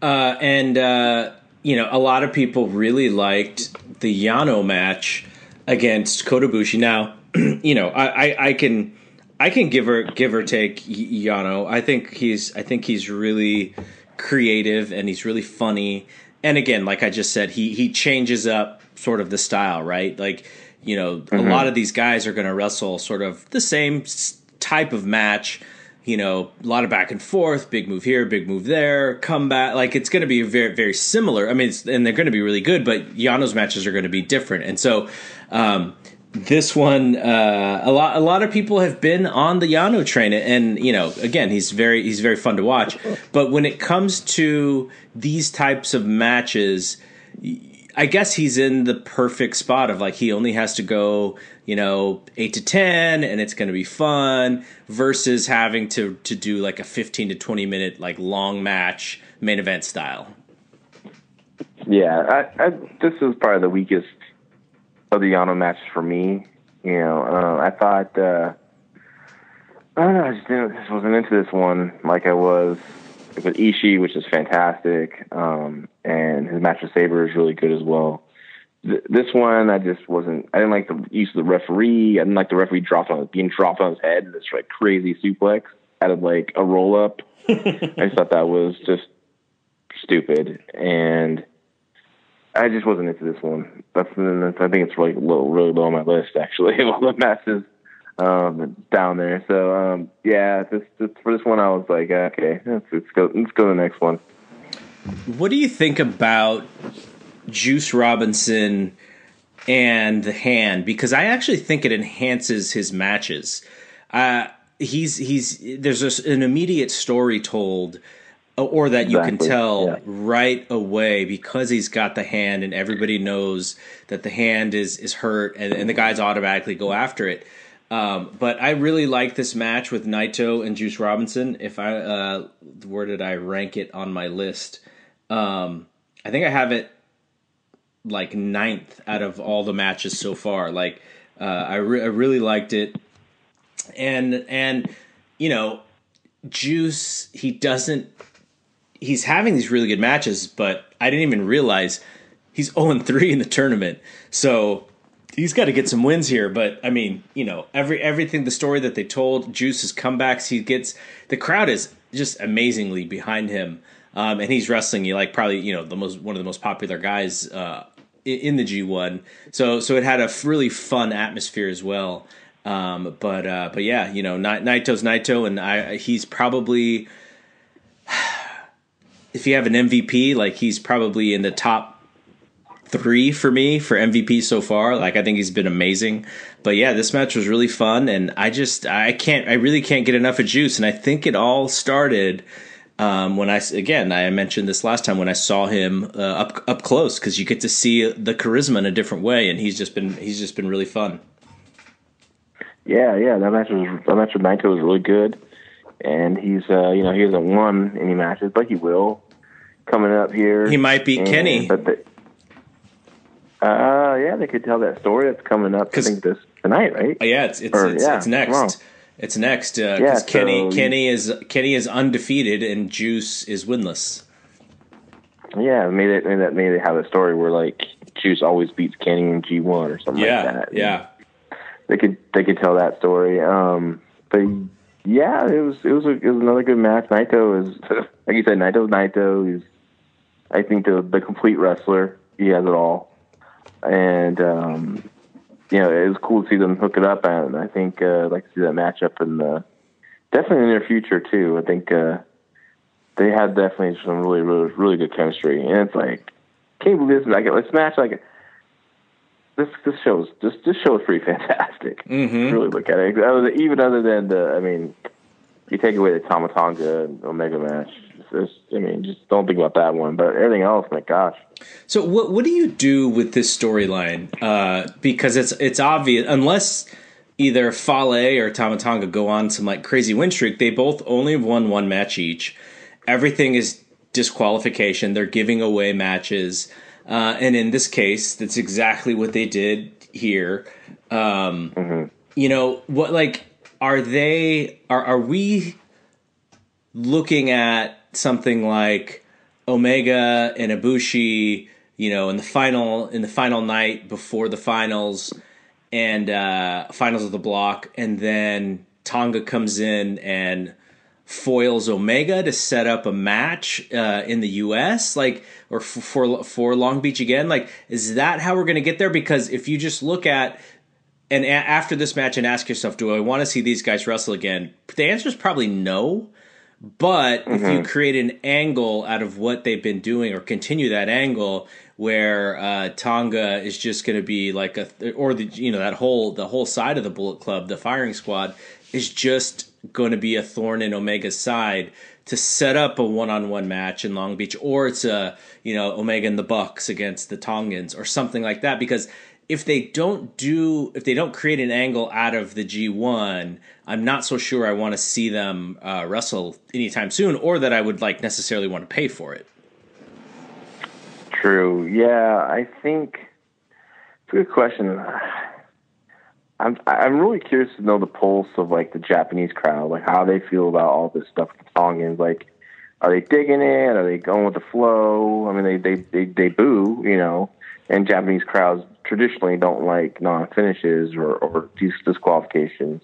Uh, and uh, you know, a lot of people really liked the Yano match against Kota Ibushi. Now, [CLEARS THROAT] you know, I, I, I can I can give or give or take Yano. I think he's I think he's really creative and he's really funny. And again, like I just said, he he changes up sort of the style, right? Like you know, a lot of these guys are going to wrestle sort of the same type of match. You know, a lot of back and forth, big move here, big move there, comeback. Like it's going to be very, very similar. I mean, it's, and they're going to be really good, but Yano's matches are going to be different. And so, um, this one, uh, a lot, a lot of people have been on the Yano train, and you know, again, he's very, he's very fun to watch. But when it comes to these types of matches, I guess he's in the perfect spot of like he only has to go, you know, eight to ten, and it's going to be fun. Versus having to to do like a fifteen to twenty minute like long match main event style. Yeah, I, I, this is probably the weakest of the Yano matches for me. You know, uh, I thought uh, I don't know, I just didn't, just wasn't into this one like I was with Ishii, which is fantastic, um, and his match with Sabre is really good as well. Th- this one, I just wasn't. I didn't like the use of the referee. I didn't like the referee dropped on being dropped on his head in this like crazy suplex out of like a roll up. [LAUGHS] I just thought that was just stupid, and I just wasn't into this one. That's I think it's like low, really low on my list actually [LAUGHS] of all the matches um, down there. So um, yeah, this, this, for this one I was like, okay, let's, let's go, let's go to the next one. What do you think about Juice Robinson and the hand? Because I actually think it enhances his matches. Uh, he's he's there's a, an immediate story told, uh, or that you can tell yeah. right away because he's got the hand, and everybody knows that the hand is is hurt, and, and the guys automatically go after it. Um, but I really like this match with Naito and Juice Robinson. If I uh, where did I rank it on my list? Um, I think I have it like ninth out of all the matches so far. Like uh, I, re- I really liked it, and and you know, Juice he doesn't. He's having these really good matches, but I didn't even realize he's zero three in the tournament. So he's got to get some wins here. But I mean, you know, every everything the story that they told, Juice's comebacks, he gets the crowd is just amazingly behind him, um, and he's wrestling you like probably you know the most one of the most popular guys uh, in the G one. So so it had a really fun atmosphere as well. Um, but uh, but yeah, you know, Naito's Naito, and I he's probably [SIGHS] if you have an MVP, like he's probably in the top three for me for MVP so far. Like I think he's been amazing. But yeah, this match was really fun, and I just I can't I really can't get enough of Juice, and I think it all started. Um, when I again I mentioned this last time when I saw him uh, up up close because you get to see the charisma in a different way and he's just been he's just been really fun. Yeah, yeah, that match was that match with Naito was really good, and he's uh, you know he hasn't won any matches, but he will coming up here. He might beat And- Kenny. but the, uh, yeah, they could tell that story that's coming up. I think this tonight, right? Uh, yeah, it's it's Or, it's, yeah, it's next. tomorrow. It's next because Yeah, Kenny so- Kenny is Kenny is undefeated and Juice is winless. Yeah, maybe they, maybe that maybe they have a story where like Juice always beats Kenny in G one or something Yeah, like that. yeah. they could they could tell that story. Um, but yeah, it was it was a, it was another good match. Naito is [LAUGHS] like you said, Naito's Naito. He's I think the the complete wrestler. He has it all, and um, you know it was cool to see them hook it up. And I think uh, I'd like to see that matchup in the definitely in the near future too. I think uh, they had definitely some really really really good chemistry, and it's like can't believe this like this match like this this show's this this show is pretty [LAUGHS] fantastic. Mhm. Really look at it. Even other than the, I mean, you take away the Tama Tonga and Omega match. It's, I mean, just don't think about that one. But everything else, my gosh. So what what do you do with this storyline? Uh, because it's it's obvious unless either Fale or Tama Tonga go on some like crazy win streak, they both only have won one match each. Everything is disqualification. They're giving away matches, uh, and in this case, that's exactly what they did here. Um, You know what? Like, are they? Are are we looking at something like Omega and Ibushi, you know, in the final in the final night before the finals and uh, finals of the block, and then Tonga comes in and foils Omega to set up a match uh, in the U.S. like or f- for for Long Beach again. Like, is that how we're going to get there? Because if you just look at and a- after this match and ask yourself, do I want to see these guys wrestle again? The answer is probably no. But if you create an angle out of what they've been doing, or continue that angle where uh, Tonga is just going to be like a, or the you know that whole the whole side of the Bullet Club, the firing squad, is just going to be a thorn in Omega's side to set up a one-on-one match in Long Beach, or it's a you know Omega and the Bucks against the Tongans or something like that. Because if they don't do, if they don't create an angle out of the G1, I'm not so sure I want to see them uh, wrestle anytime soon, or that I would like necessarily want to pay for it. True. Yeah, I think it's a good question. I'm I'm really curious to know the pulse of like the Japanese crowd, like how they feel about all this stuff with Tongans. Like, are they digging it? Are they going with the flow? I mean, they they they, they boo, you know, and Japanese crowds traditionally don't like non finishes or or dis- disqualifications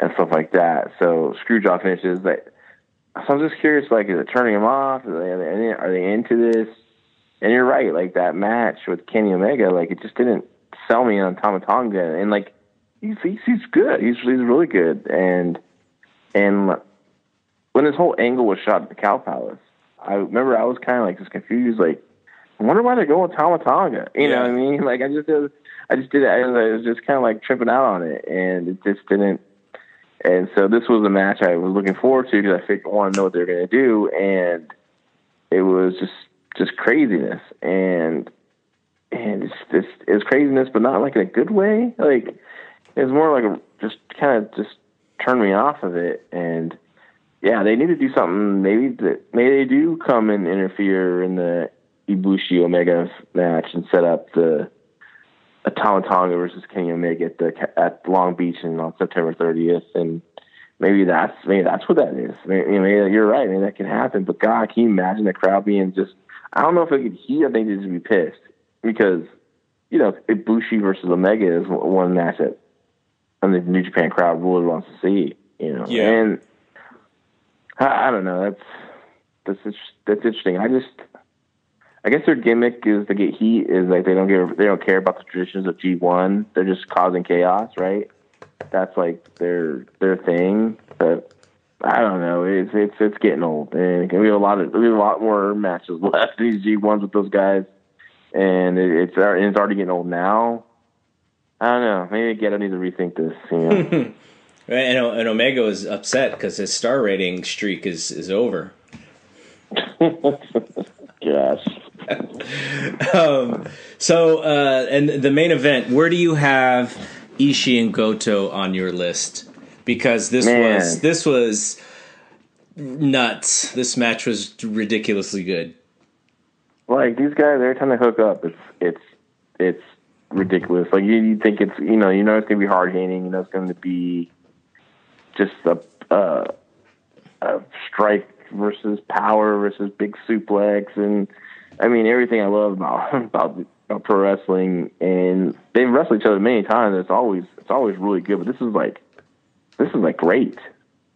and stuff like that. So screw job finishes. Like, so I'm just curious, like, is it turning them off? Are they, are they, into this? And you're right, like that match with Kenny Omega, like it just didn't sell me on Tama Tonga, and like he's he's, he's good, he's he's really good, and and when this whole angle was shot at the Cow Palace, I remember I was kind of like just confused, like I wonder why they're going with Tama Tonga, you know what I mean? [LAUGHS] Like I just did, I just did it, I was just kind of like tripping out on it, and it just didn't. And so this was a match I was looking forward to because I figured I want to know what they're going to do, and it was just just craziness and and it's just it was craziness but not like in a good way like it's more like a just kind of just turned me off of it and yeah they need to do something maybe that maybe they do come and interfere in the Ibushi Omega match and set up the a versus Kenny Omega at the at Long Beach and on September 30th and maybe that's maybe that's what that is. Maybe, maybe you're right. Maybe that can happen. But God, can you imagine the crowd being just? I don't know if it could heat. I think they'd just be pissed because you know Ibushi versus Omega is one match that I think the New Japan crowd really wants to see. You know, Yeah. and I, I don't know. That's that's that's interesting. I just. I guess their gimmick is to get heat. Is like they don't get they don't care about the traditions of G one. They're just causing chaos, right? That's like their their thing. But I don't know. It's it's it's getting old, and we have a lot of we have a lot more matches [LAUGHS] left. These G ones with those guys, and it, it's al- it's already getting old now. I don't know. Maybe Gedo needs to rethink this. You know. [LAUGHS] And, and Omega was upset because his star rating streak is is over. [LAUGHS] Gosh. [LAUGHS] So, uh, and the main event, where do you have Ishii and Goto on your list? Because this Man. was this was nuts. This match was ridiculously good. like these guys every time they hook up it's it's it's ridiculous like you, you think it's you know you know it's gonna be hard hitting you know it's gonna be just a uh a strike versus power versus big suplex and i mean everything i love about [LAUGHS] about, about pro wrestling and they've wrestled each other many times it's always it's always really good but this is like this is like great.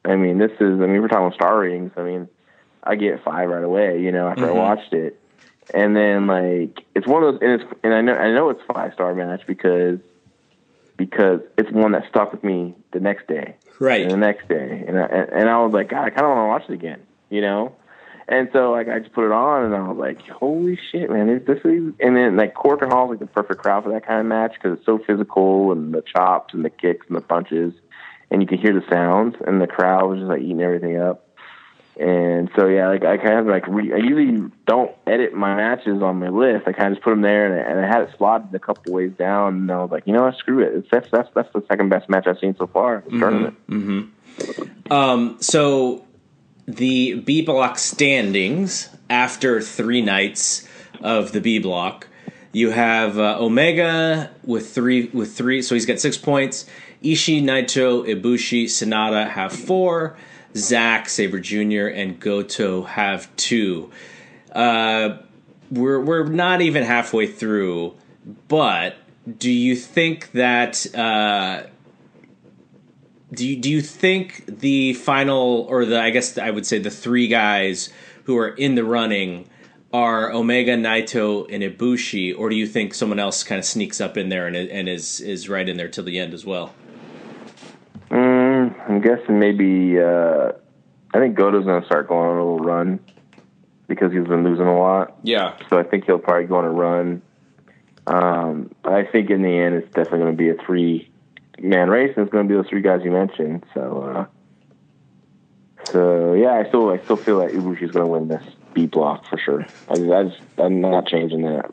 I mean this is i mean we're talking star ratings i mean i get five right away you know after i mm-hmm. watched it. And then like it's one of those, and it's and I know I know it's five star match because because it's one that stuck with me the next day, Right. and the next day, and I, and I was like, God, I kind of want to watch it again, you know. And so like I just put it on, and I was like, Holy shit, man! This, this is and then like Korakuen Hall's like the perfect crowd for that kind of match because it's so physical and the chops and the kicks and the punches, and you can hear the sounds, and the crowd was just like eating everything up. And so yeah, like I kind of like re- I usually don't edit my matches on my list. I kind of just put them there, and I, and I had it slotted a couple ways down. And I was like, you know what, screw it. It's, that's that's that's the second best match I've seen so far in the tournament. Um, so the B block standings after three nights of the B block, you have uh, Omega with three with three, so he's got six points. Ishii, Naito, Ibushi, Sanada have four. Zack, Sabre Jr., and Goto have two. Uh, we're we're not even halfway through, but do you think that uh, do you, do you think the final or the I guess I would say the three guys who are in the running are Omega, Naito, and Ibushi, or do you think someone else kind of sneaks up in there and, and is is right in there till the end as well? Mm, I'm guessing maybe. Uh, I think Goto's going to start going on a little run because he's been losing a lot. Yeah, So I think he'll probably go on a run. Um, I think in the end, it's definitely going to be a three man race, and it's going to be those three guys you mentioned. So, uh, so yeah, I still I still feel like Ibushi's going to win this B block for sure. I, I just, I'm not changing that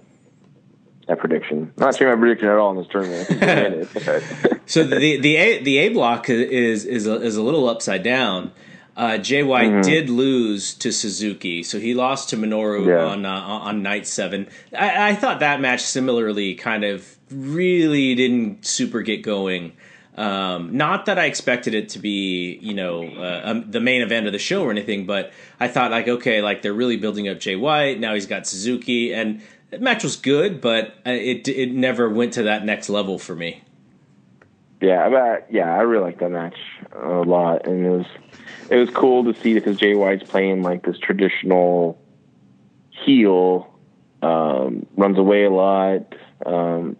that prediction. I'm not changing my prediction at all in this tournament. I think he'll win it. [LAUGHS] [LAUGHS] So the the A the A block is is a, is a little upside down. Uh, Jay White Mm-hmm. did lose to Suzuki, so he lost to Minoru Yeah. on uh, on night seven. I, I thought that match similarly kind of really didn't super get going. Um, not that I expected it to be, you know, uh, um, the main event of the show or anything, but I thought like, okay, like they're really building up Jay White. Now he's got Suzuki, and the match was good, but uh, it it never went to that next level for me. Yeah, but yeah, I really liked that match a lot, and it was it was cool to see because Jay White's playing like this traditional heel, um, runs away a lot, um,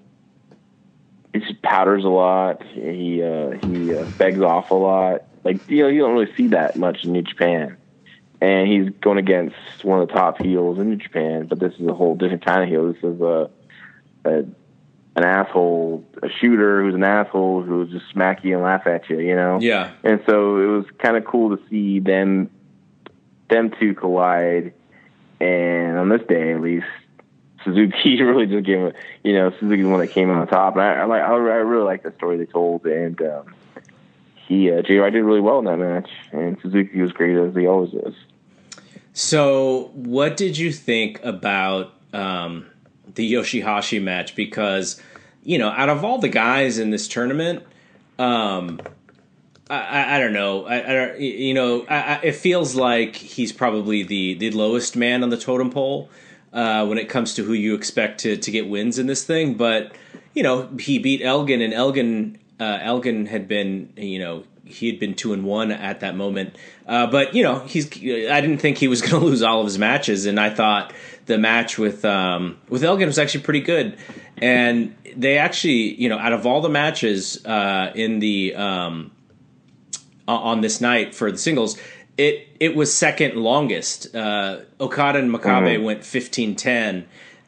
he powders a lot, he uh, he uh, begs off a lot. Like you know, you don't really see that much in New Japan, and he's going against one of the top heels in New Japan, but this is a whole different kind of heel. This is a, a an asshole, a shooter who's an asshole who'll just smack you and laugh at you, you know? Yeah. And so it was kind of cool to see them, them two collide. And on this day, at least, Suzuki [LAUGHS] really just gave him, you know, Suzuki's the one that came on top. And I, like, I, really like the story they told. And, um, he, uh, White did really well in that match. And Suzuki was great as he always is. So, what did you think about um, the Yoshihashi match? Because, you know, out of all the guys in this tournament, um, I, I, don't know. I, I don't, you know, it feels like he's probably the, the lowest man on the totem pole uh, when it comes to who you expect to, to get wins in this thing. But, you know, he beat Elgin, and Elgin uh, Elgin had been, you know, he had been two and one at that moment. Uh, but you know, he's. I didn't think he was [LAUGHS] going to lose all of his matches, and I thought the match with um, with Elgin was actually pretty good. And they actually, you know, out of all the matches uh, in the um, on this night for the singles, it it was second longest. Uh, Okada and Makabe went fifteen ten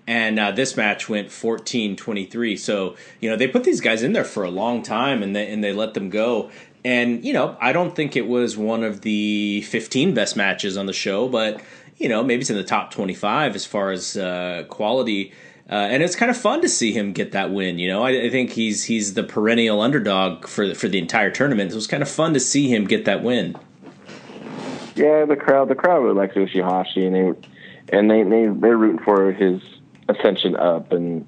and uh, this match went 14-23 so you know they put these guys in there for a long time and they, and they let them go and you know i don't think it was one of the 15 best matches on the show but you know maybe it's in the top 25 as far as uh, quality uh, and it's kind of fun to see him get that win. You know, I, I think he's he's the perennial underdog for the, for the entire tournament. So it was kind of fun to see him get that win. Yeah, the crowd, the crowd really likes Yoshihashi, and they and they they they're rooting for his ascension up, and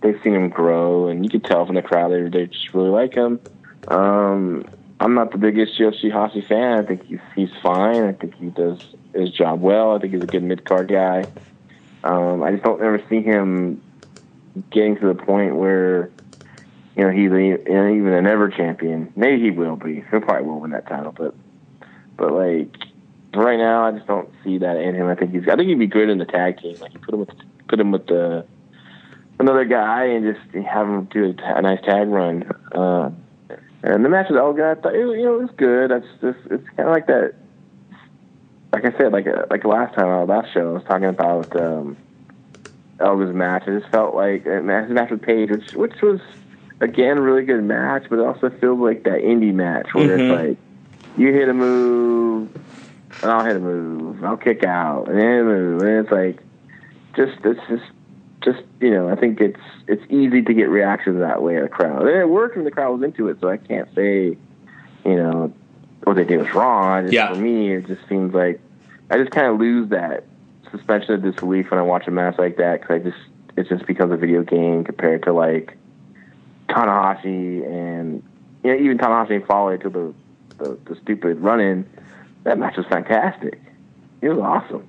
they've seen him grow, and you could tell from the crowd they they just really like him. Um, I'm not the biggest Yoshihashi fan. I think he's he's fine. I think he does his job well. I think he's a good mid card guy. Um, I just don't ever see him getting to the point where you know he's a, even an ever champion. Maybe he will be. He probably will win that title, but but like right now, I just don't see that in him. I think he's. I think he'd be good in the tag team. Like you put him with put him with the another guy and just have him do a, a nice tag run. Uh, and the match with Elgin, I thought it, you know it was good. That's just it's kind of like that. Like I said, like uh, like last time on last show, I was talking about um, Elgin's match. It just felt like uh, his match with Page, which which was again a really good match, but it also feels like that indie match where Mhm. it's like you hit a move, I'll hit a move, I'll kick out, and then hit a move, and it's like just it's just just you know I think it's it's easy to get reactions that way in the crowd. And it worked when the crowd was into it, so I can't say you know what they did was wrong. I just, Yeah. For me, it just seems like I just kind of lose that suspension of disbelief when I watch a match like that because I just it just becomes a video game compared to like Tanahashi and you know even Tanahashi and to the the, the stupid run in. That match was fantastic. It was awesome.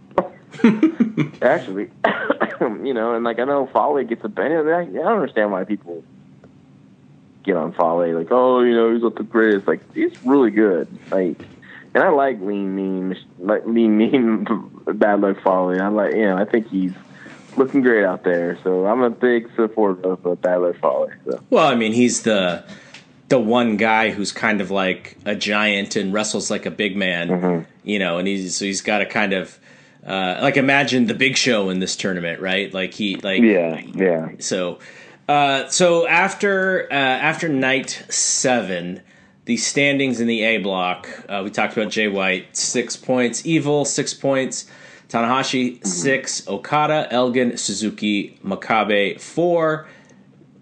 [LAUGHS] Actually, [COUGHS] you know, and like I know Fale gets a benefit. I, I don't understand why people get on Fale like, oh, you know, he's not the greatest. Like he's really good. Like and I like Lean Mean, like Lean [LAUGHS] Mean, Bad Luck Fale. I like, you know, I think he's looking great out there. So I'm a big supporter of uh, Bad Luck Fale. So. Well, I mean, he's the the one guy who's kind of like a giant and wrestles like a big man, Mm-hmm. you know, and he's so he's got to kind of uh, like imagine the Big Show in this tournament, right? Like he like Yeah, yeah. So, uh, so after uh, after night seven, the standings in the A block, uh, we talked about Jay White six points, Evil six points, Tanahashi six, Okada, Elgin, Suzuki, Makabe four,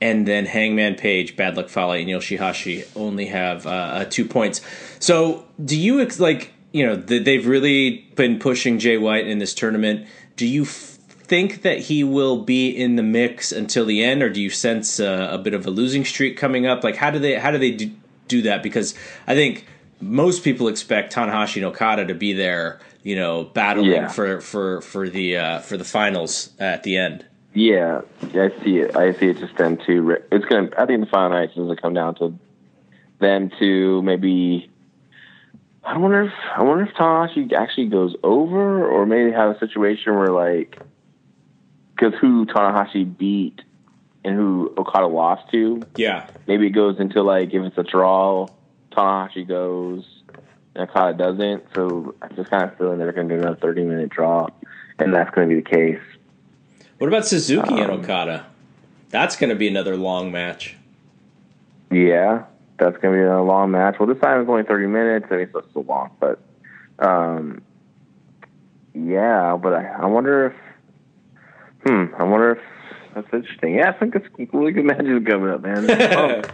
and then Hangman Page, Bad Luck Fale, and Yoshihashi only have uh, uh, two points. So, do you ex- like you know th- they've really been pushing Jay White in this tournament? Do you f- think that he will be in the mix until the end, or do you sense uh, a bit of a losing streak coming up? Like, how do they how do they do, do that? Because I think most people expect Tanahashi and Okada to be there, you know, battling Yeah. for for for the uh, for the finals at the end. Yeah, I see it. I see it just them two. It's gonna. I think the final night is gonna come down to them two. Maybe. I wonder if I wonder if Tanahashi actually goes over, or maybe have a situation where like, because who Tanahashi beat and who Okada lost to, Yeah, maybe it goes into like if it's a draw, Tanahashi goes and Okada doesn't. So I'm just kind of feeling they're going to do another 30 minute draw, and that's going to be the case. What about Suzuki and Um, Okada? That's going to be another long match. Yeah, that's going to be a long match. Well, this time it's only 30 minutes. I mean, it's not so long, but um, yeah. But I, I wonder if, hmm, I wonder if that's interesting. Yeah, I think it's really good [LAUGHS] matches coming up, man. [LAUGHS]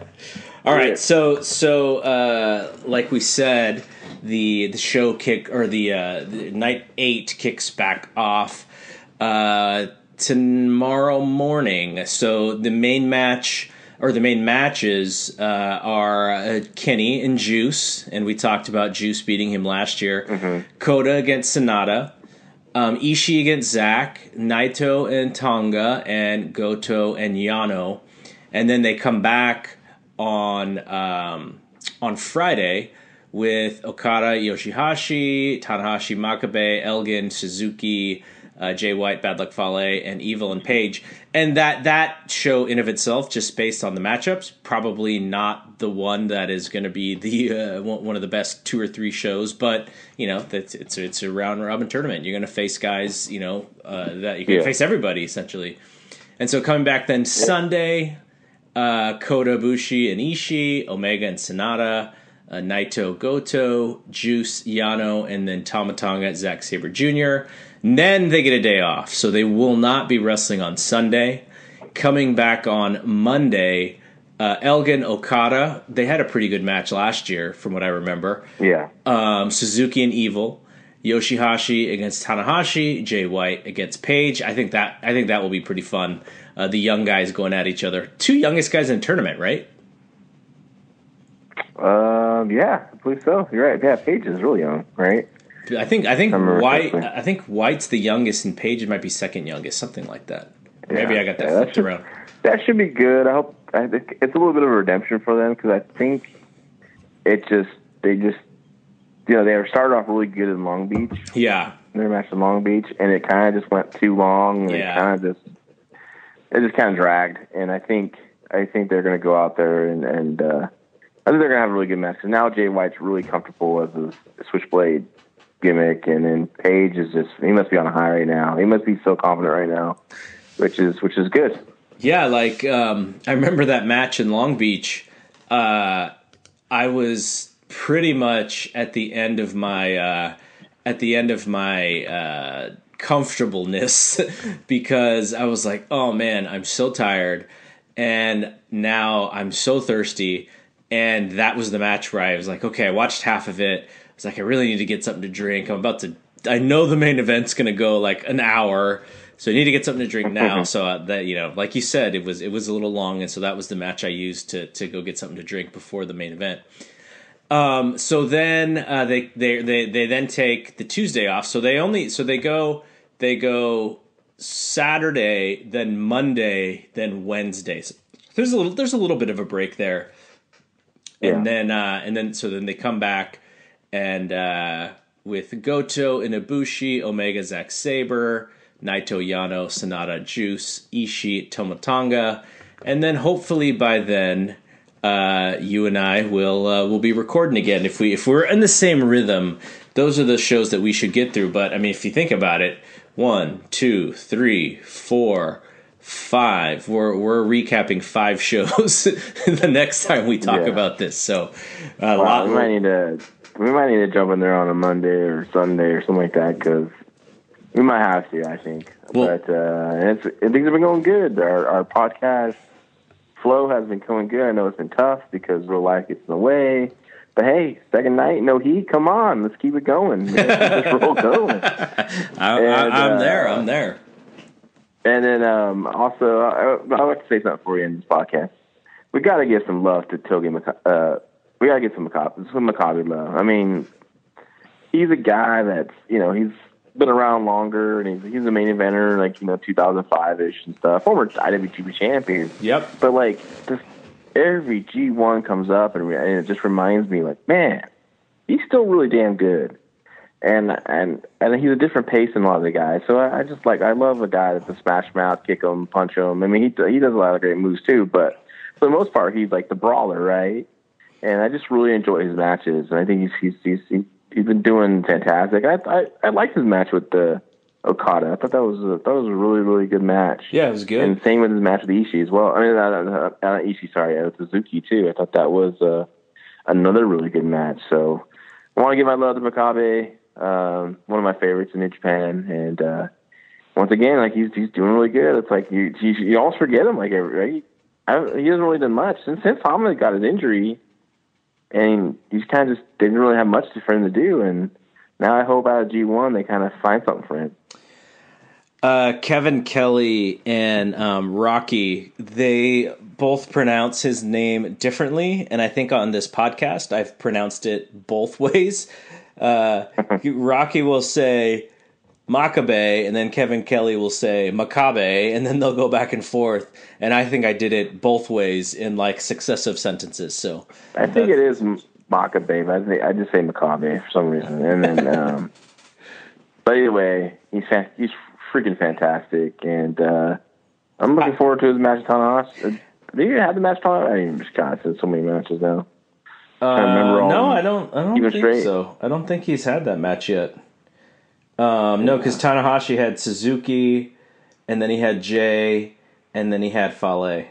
Oh, All right, Yeah. so so uh, like we said, the the show kick or the, uh, the night eight kicks back off uh, tomorrow morning. So the main match or the main matches uh, are uh, Kenny and Juice, and we talked about Juice beating him last year. Kota against Sanada. Um, Ishii against Zack, Naito and Tonga, and Goto and Yano, and then they come back on um, on Friday with Okada, Yoshihashi, Tanahashi, Makabe, Elgin, Suzuki, uh, Jay White, Bad Luck Fale, and Evil and Page, and that that show in of itself, just based on the matchups, probably not the one that is going to be the uh, one of the best two or three shows, but you know that's it's it's a round robin tournament. You're going to face guys, you know, uh, that you can Yeah. face everybody essentially. And so coming back then Sunday, uh, Kota Ibushi and Ishii, Omega and Sanada, uh, Naito Goto, Juice Yano, and then Tama Tonga Zack Sabre Jr. And then they get a day off, so they will not be wrestling on Sunday. Coming back on Monday, uh, Elgin Okada. They had a pretty good match last year, from what I remember yeah. um, Suzuki and Evil, Yoshihashi against Tanahashi, Jay White against Page. I think that I think that will be pretty fun. Uh, the young guys going at each other. Two youngest guys in a tournament, right? Um, yeah, I believe so. You're right. Yeah, Page is really young, right? I think I think I White. correctly. I think White's the youngest, and Page might be second youngest, something like that. Maybe I got that Yeah, that should- around. That should be good. I hope. I think it's a little bit of a redemption for them because I think it just they just you know they were started off really good in Long Beach, Yeah, their match in Long Beach, and it kind of just went too long. And Yeah. it kind of just it just kind of dragged. And I think I think they're going to go out there and and uh, I think they're going to have a really good match. 'Cause now Jay White's really comfortable as a switchblade gimmick, and then Page is just he must be on a high right now. He must be so confident right now, which is which is good. Yeah, like um, I remember that match in Long Beach. Uh, I was pretty much at the end of my uh, at the end of my uh, comfortableness [LAUGHS] because I was like, oh man, I'm so tired, and now I'm so thirsty. And that was the match where I was like, okay, I watched half of it. I was like, I really need to get something to drink. I'm about to. I know the main event's gonna go like an hour, so I need to get something to drink now. [LAUGHS] so uh, that you know, like you said, it was it was a little long, and so that was the match I used to to go get something to drink before the main event. Um, so then uh, they they they they then take the Tuesday off. So they only so they go they go Saturday, then Monday, then Wednesday. So there's a little there's a little bit of a break there, and Yeah. then uh, and then so then they come back and uh, with Goto, Inabushi, Omega, Zack Sabre, Naito, Yano, Sanada, Juice, Ishii, Tama Tonga, and then hopefully by then uh, you and I will uh, will be recording again. If we if we're in the same rhythm, those are the shows that we should get through. But I mean, if you think about it, one, two, three, four, five. We're we're recapping five [LAUGHS] shows [LAUGHS] the next time we talk Yeah. about this. So a Wow, lot. we might need to we might need to jump in there on a Monday or Sunday or something like that because we might have to. I think, Well- but uh, it's and things have been going good. Our our podcast flow has been going good. I know it's been tough because real life gets in the way. But hey, second night, no heat. Come on, let's keep it going. [LAUGHS] let's roll going. [LAUGHS] I, I, I'm there. uh, I'm there. And then um, also, I, I'd like to say something for you in this podcast. We got to give some love to Togi. Uh, we got to get some Makabe, some Makabe love. I mean, he's a guy that's you know he's been around longer, and he's he's a main eventer, like you know 2005 ish and stuff. Former IWGP champion, Yep. but like just every G1 comes up, and, and it just reminds me, like, man, he's still really damn good and and and he's a different pace than a lot of the guys. So I, I just like I love a guy that's a smash mouth, kick him, punch him. I mean, he he does a lot of great moves too, but for the most part, he's like the brawler, right? And I just really enjoy his matches, and I think he's he's he's he's, been doing fantastic. I I I liked his match with the Okada. I thought that was a, that was a really really good match. Yeah, it was good. And same with his match with Ishii as well. I mean, not, not, not Ishii, sorry, uh, with Suzuki too. I thought that was uh, another really good match. So I want to give my love to Makabe, um, one of my favorites in New Japan, and uh, once again, like he's he's doing really good. It's like you you, you almost forget him, like right? I, he hasn't really done much since since Hamlet got his injury, and he's kind of just didn't really have much for him to do. And now I hope out of G one they kind of find something for him. Uh, Kevin Kelly and um, Rocky, they both pronounce his name differently, and I think on this podcast I've pronounced it both [LAUGHS] ways. Uh, [LAUGHS] Rocky will say Makabe, and then Kevin Kelly will say Makabe, and then they'll go back and forth. And I think I did it both ways in like successive sentences. So I think it is Makabe, but I, think, I just say Makabe for some reason. And then, [LAUGHS] um, but either way, he's he's freaking fantastic, and uh, I'm looking forward to his match with Tanahashi. Did you have the match Tanahashi? I mean, just God, it's so many matches now. Uh, remember all no. I don't. I don't think straight? so. I don't think he's had that match yet. Um, no, because Tanahashi had Suzuki, and then he had Jay, and then he had Fale,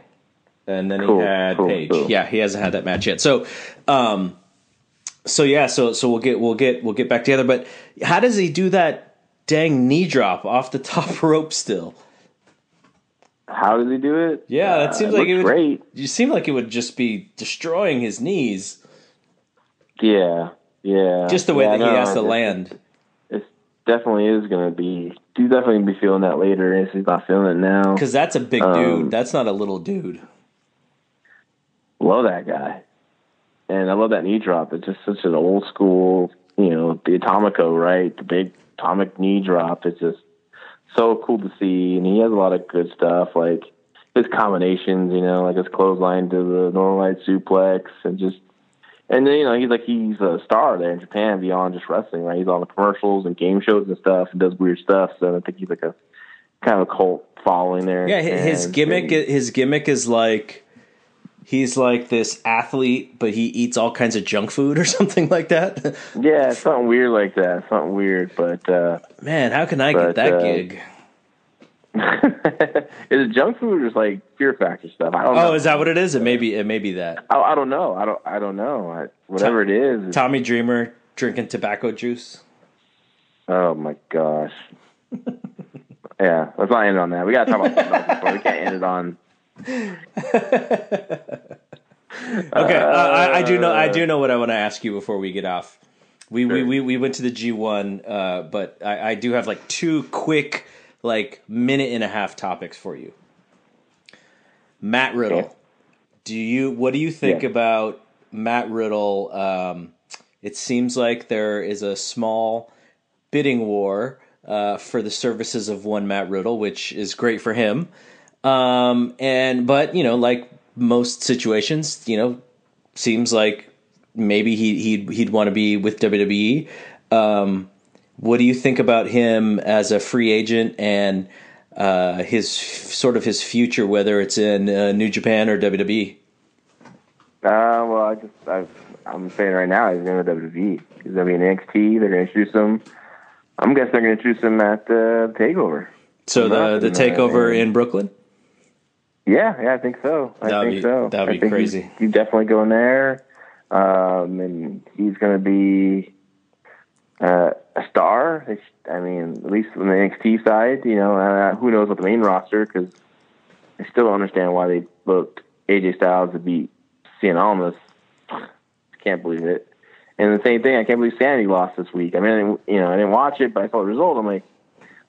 and then Cool, he had cool, Page. cool. Yeah, he hasn't had that match yet. So, um, so yeah, so so we'll get we'll get we'll get back together. But how does he do that dang knee drop off the top [LAUGHS] rope still? How does he do it? Yeah, that Uh, seems like it looks would. great. You seem like it would just be destroying his knees, Yeah, yeah. just the way Yeah, that he has to it- land. It definitely is going to be. He's definitely gonna be feeling that later if he's not feeling it now. Because that's a big Um, dude. That's not a little dude. love that guy. And I love that knee drop. It's just such an old school, you know, the Atomico, right? The big atomic knee drop. It's just so cool to see. And he has a lot of good stuff, like his combinations, you know, like his clothesline to the Northern Lights suplex and just and then, you know, he's like he's a star there in Japan beyond just wrestling, right? He's on the commercials and game shows and stuff and does weird stuff. So I think he's like a kind of a cult following there. Yeah, his gimmick his gimmick is like he's like this athlete, but he eats all kinds of junk food or [LAUGHS] something like that. Yeah, something weird like that. Something weird, but uh Man, how can I But, get that uh, gig? [LAUGHS] is it junk food or just like fear factor stuff? I don't know. Oh, is that what it is? It may be. It may be that. I, I don't know. I don't. I don't know. I, whatever it is. Tommy Dreamer drinking tobacco juice. oh my gosh. [LAUGHS] yeah, let's not end on that. We gotta talk about something else before we can't end it on. [LAUGHS] Okay, uh, I, I do know. I do know what I want to ask you before we get off. We we, we, we went to the G one, uh, but I, I do have like two quick, like minute and a half topics for you. Matt Riddle, Okay. do you what do you think Yeah. about Matt Riddle? Um, it seems like there is a small bidding war uh, for the services of one Matt Riddle, which is great for him. Um, and but you know, like most situations, you know, seems like maybe he he'd he'd want to be with WWE. Um, what do you think about him as a free agent and uh, his sort of his future, whether it's in uh, New Japan or WWE? Uh, well, I just I've, I'm saying right now he's going to WWE. He's going to be in NXT. They're going to introduce him. I'm guessing they're going to introduce him at the Takeover. So the the uh, takeover in Brooklyn. Yeah, yeah, I think so. I That'd think be- so. that'd be crazy. He's, he's definitely going there, um, and he's going to be uh, a star. It's- I mean, at least on the NXT side, you know. Uh, who knows what the main roster? Because I still don't understand why they booked AJ Styles to beat Cien Almas. Can't believe it. And the same thing, I can't believe Sanity lost this week. I mean, I you know, I didn't watch it, but I saw the result. I'm like,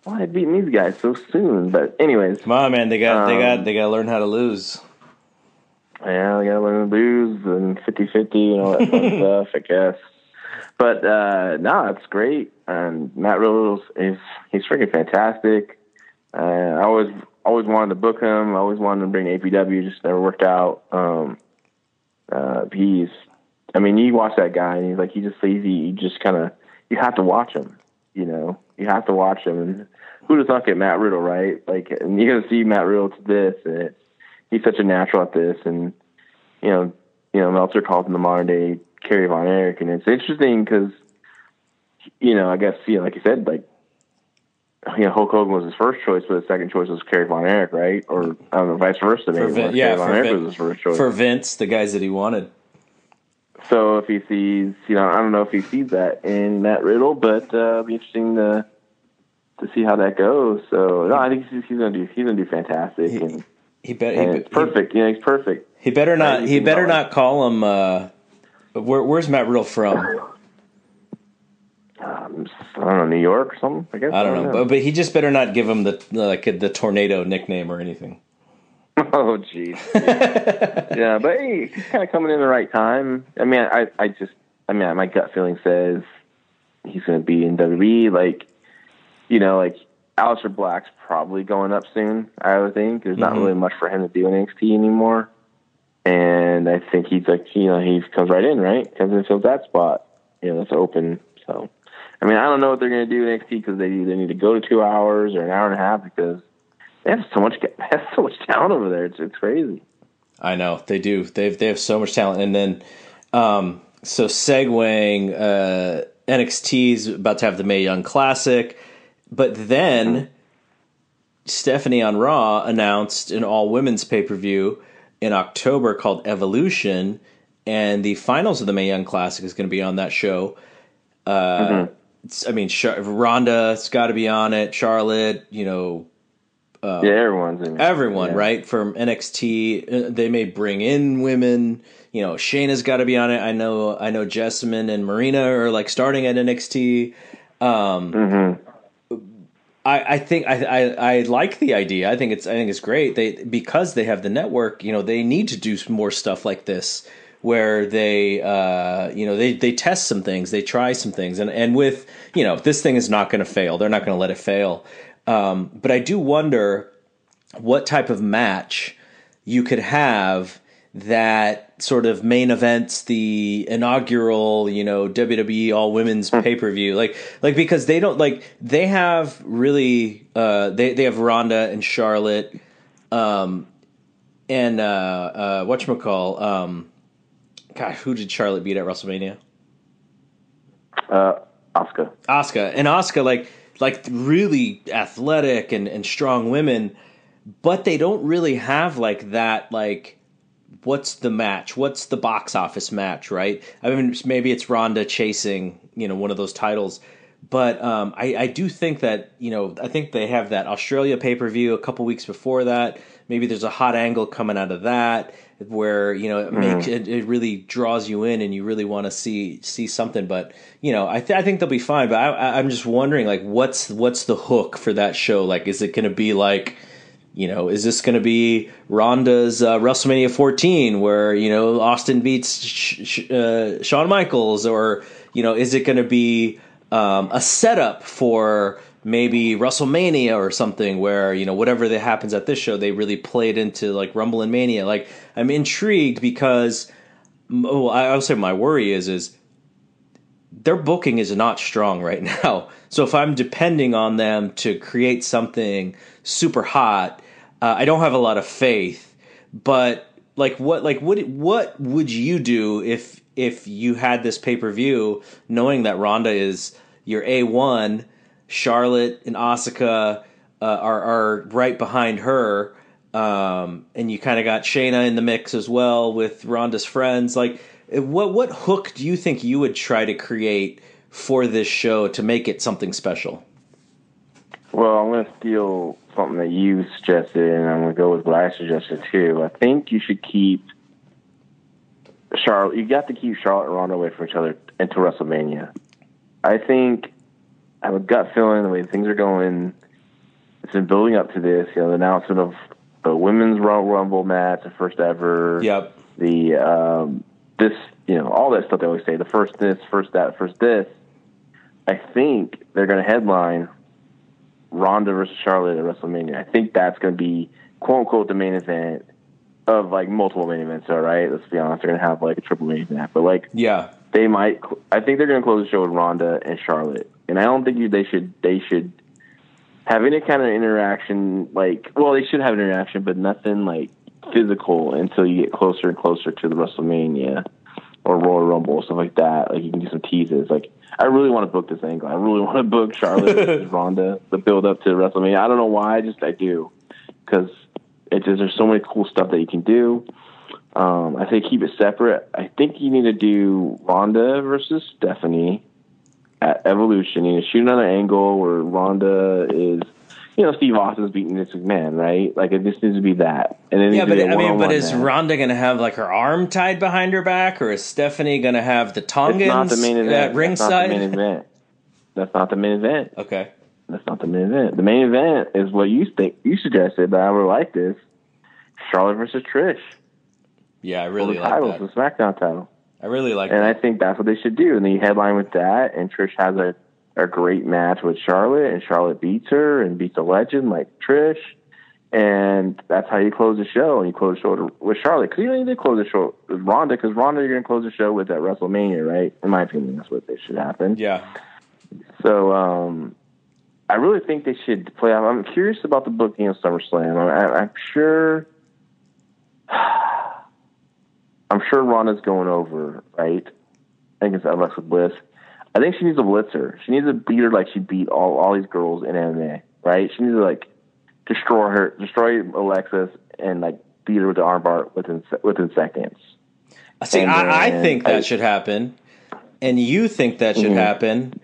why are they beating these guys so soon? But anyways, Come on, man! They got they got Um, they got to learn how to lose. Yeah, we gotta learn to lose and 50-50 and all that fun [LAUGHS] stuff, I guess. But uh no, it's great. And Matt Riddle is he's freaking fantastic. Uh, I always always wanted to book him. I always wanted to bring APW, just never worked out. Um uh he's I mean, you watch that guy and he's like he just lazy. You just kind of you have to watch him. You know, you have to watch him. And who does not get Matt Riddle right? Like, and you're gonna see Matt Riddle to this, and he's such a natural at this. And you know, you know, Meltzer calls him the modern day Kerry Von Erich, and it's interesting because you know, I guess know, like you said, like you know, Hulk Hogan was his first choice, but his second choice was Kerry Von Erich, right? Or I don't know, vice versa. Maybe Vin- Kerry yeah, Von for Erich Vin- was his first choice. For Vince, the guys that he wanted. So if he sees, you know, I don't know if he sees that in Matt Riddle, but uh, it'll be interesting to to see how that goes. So no, I think he's, he's gonna do he's gonna do fantastic, and, He bet he, and be- it's perfect. You know, he's perfect. He, he better not. He better not call him. Uh, where, where's Matt Riddle from? Um, I don't know, New York or something. I guess I don't know, but, but he just better not give him the like the tornado nickname or anything. [LAUGHS] oh, jeez. Yeah. yeah, but hey, he's kind of coming in the right time. I mean, I, I just, I mean, my gut feeling says he's going to be in WWE. Like, you know, like Aleister Black's probably going up soon. I would think there's not Mhm. really much for him to do in NXT anymore. And I think he's like, you know, he comes right in, right? Comes in and fills that spot. You know, that's open. So, I mean, I don't know what they're going to do in NXT because they either need to go to two hours or an hour and a half because they have so much, [LAUGHS] they have so much talent over there. It's, it's crazy. I know they do. They've they have so much talent, and then um, so segueing uh, NXT's about to have the Mae Young Classic, but then Stephanie on Raw announced an all women's pay per view in October called Evolution, and the finals of the Mae Young Classic is going to be on that show. Uh, it's- I mean, Char- Ronda's got to be on it. Charlotte, you know, yeah, everyone's in. it. everyone, Yeah. right? From NXT, uh, they may bring in women. You know, Shayna's got to be on it. I know, I know, Jessamyn and Marina are like starting at NXT. Um, Mm-hmm. I, I think I, I, I like the idea. I think it's I think it's great. They because they have the network. You know, they need to do more stuff like this where they uh, you know they, they test some things, they try some things, and and with you know this thing is not going to fail. They're not going to let it fail. Um, but I do wonder what type of match you could have that sort of main events the inaugural, you know, WWE All Women's pay per view, like like because they don't like they have really uh, they they have Ronda and Charlotte, um, and uh, uh, what call um, God, who did Charlotte beat at WrestleMania? Uh, Oscar. Asuka and Oscar, like like really athletic and, and strong women, but they don't really have like that like what's the match? What's the box office match, right? I mean maybe it's Ronda chasing, you know, one of those titles. But um, I, I do think that, you know, I think they have that Australia pay per view a couple weeks before that. Maybe there's a hot angle coming out of that where you know it makes it, it really draws you in and you really want to see see something but you know I, th- I think they'll be fine but I, I, i'm just wondering like what's what's the hook for that show like is it going to be like you know is this going to be ronda's uh, wrestlemania 14 where you know austin beats sh- uh, shawn michaels or you know is it going to be um, a setup for maybe WrestleMania or something where you know whatever that happens at this show they really play it into like Rumble and Mania. Like I'm intrigued because well, I- I'll say my worry is is their booking is not strong right [LAUGHS] now. So if I'm depending on them to create something super hot, uh, I don't have a lot of faith. But like what like what what would you do if if you had this pay per view knowing that Ronda is your A one, Charlotte and Asuka uh, are are right behind her, um, and you kind of got Shayna in the mix as well with Ronda's friends. Like, what what hook do you think you would try to create for this show to make it something special? Well, I'm to steal something that you suggested, and I'm going to go with what I suggested too. I think you should keep Charlotte. You got to keep Charlotte and Ronda away from each other until WrestleMania. I think I have a gut feeling the way things are going. It's been building up to this. You know, the announcement of the women's Royal Rumble match, the first ever. Yep. The um, this, you know, all that stuff they always say. The first this, first that, first this. I think they're going to headline Ronda versus Charlotte at WrestleMania. I think that's going to be quote unquote the main event of like multiple main events. All right, let's be honest, they're going to have like a triple main event, but like Yeah. they might. I think they're going to close the show with Ronda and Charlotte, and I don't think you, they should. They should have any kind of interaction. Like, well, they should have an interaction, but nothing like physical until you get closer and closer to the WrestleMania or Royal Rumble or stuff like that. Like, you can do some teases. Like, I really want to book this angle. I really [LAUGHS] want to book Charlotte versus [LAUGHS] Ronda, the build up to WrestleMania. I don't know why, I just I do because it just there's so many cool stuff that you can do. Um, I say keep it separate. I think you need to do Ronda versus Stephanie at Evolution. You need to shoot another angle where Ronda is, you know, Steve Austin's beating Vince McMahon, right? Like it just needs to be that. And then Yeah, but I mean, but is. Ronda going to have like her arm tied behind her back, or is Stephanie going to have the Tongans It's not the main uh, event. at That's not the main [LAUGHS] event. That's not the main event. Okay. That's not the main event. The main event is what you think you suggested, but I would like this: Charlotte versus Trish Yeah, I really like titles, that. the SmackDown title. I really like And that. I think that's what they should do. And they headline with that, and Trish has a, a great match with Charlotte, and Charlotte beats her and beats a legend like Trish. And that's how you close the show. And you close the show with Charlotte. Because you don't need to close the show with Ronda, because Ronda you're going to close the show with at WrestleMania, right? In my opinion, that's what they should happen. yeah. So um, I really think they should play out. I'm curious about the booking of SummerSlam. I, I'm sure. [SIGHS] I'm sure Ronda's going over, right? I think it's Alexa Bliss. I think she needs a blitzer. She needs to beat her like she beat all all these girls in MMA, right? She needs to like destroy her, destroy Alexis, and like beat her with the armbar within within seconds. See, And I, I think that I- should happen, and you think that should Mhm. happen.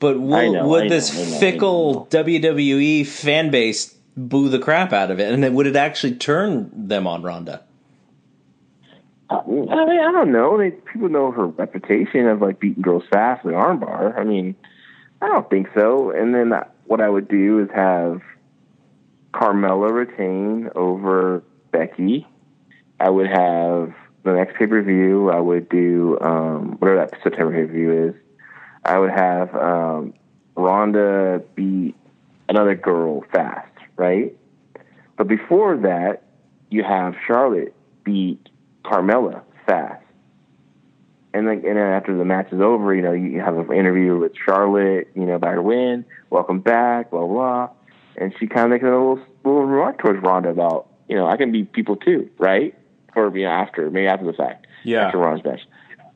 But will, know, would I this know, know, fickle WWE fan base boo the crap out of it, and then would it actually turn them on Ronda? I mean, I don't know. They, people know her reputation of like beating girls fast with armbar. I mean, I don't think so. And then what I would do is have Carmella retain over Becky. I would have the next pay per view. I would do um, whatever that September pay per view is. I would have um, Ronda beat another girl fast, right? But before that, you have Charlotte beat Carmella fast. And then, and then after the match is over, you know, you have an interview with Charlotte, you know, about her win, welcome back, blah, blah. And she kind of makes a little, little remark towards Ronda about, you know, I can be people too, right? Or, you know, after, maybe after the fact. Yeah. After Ronda's match.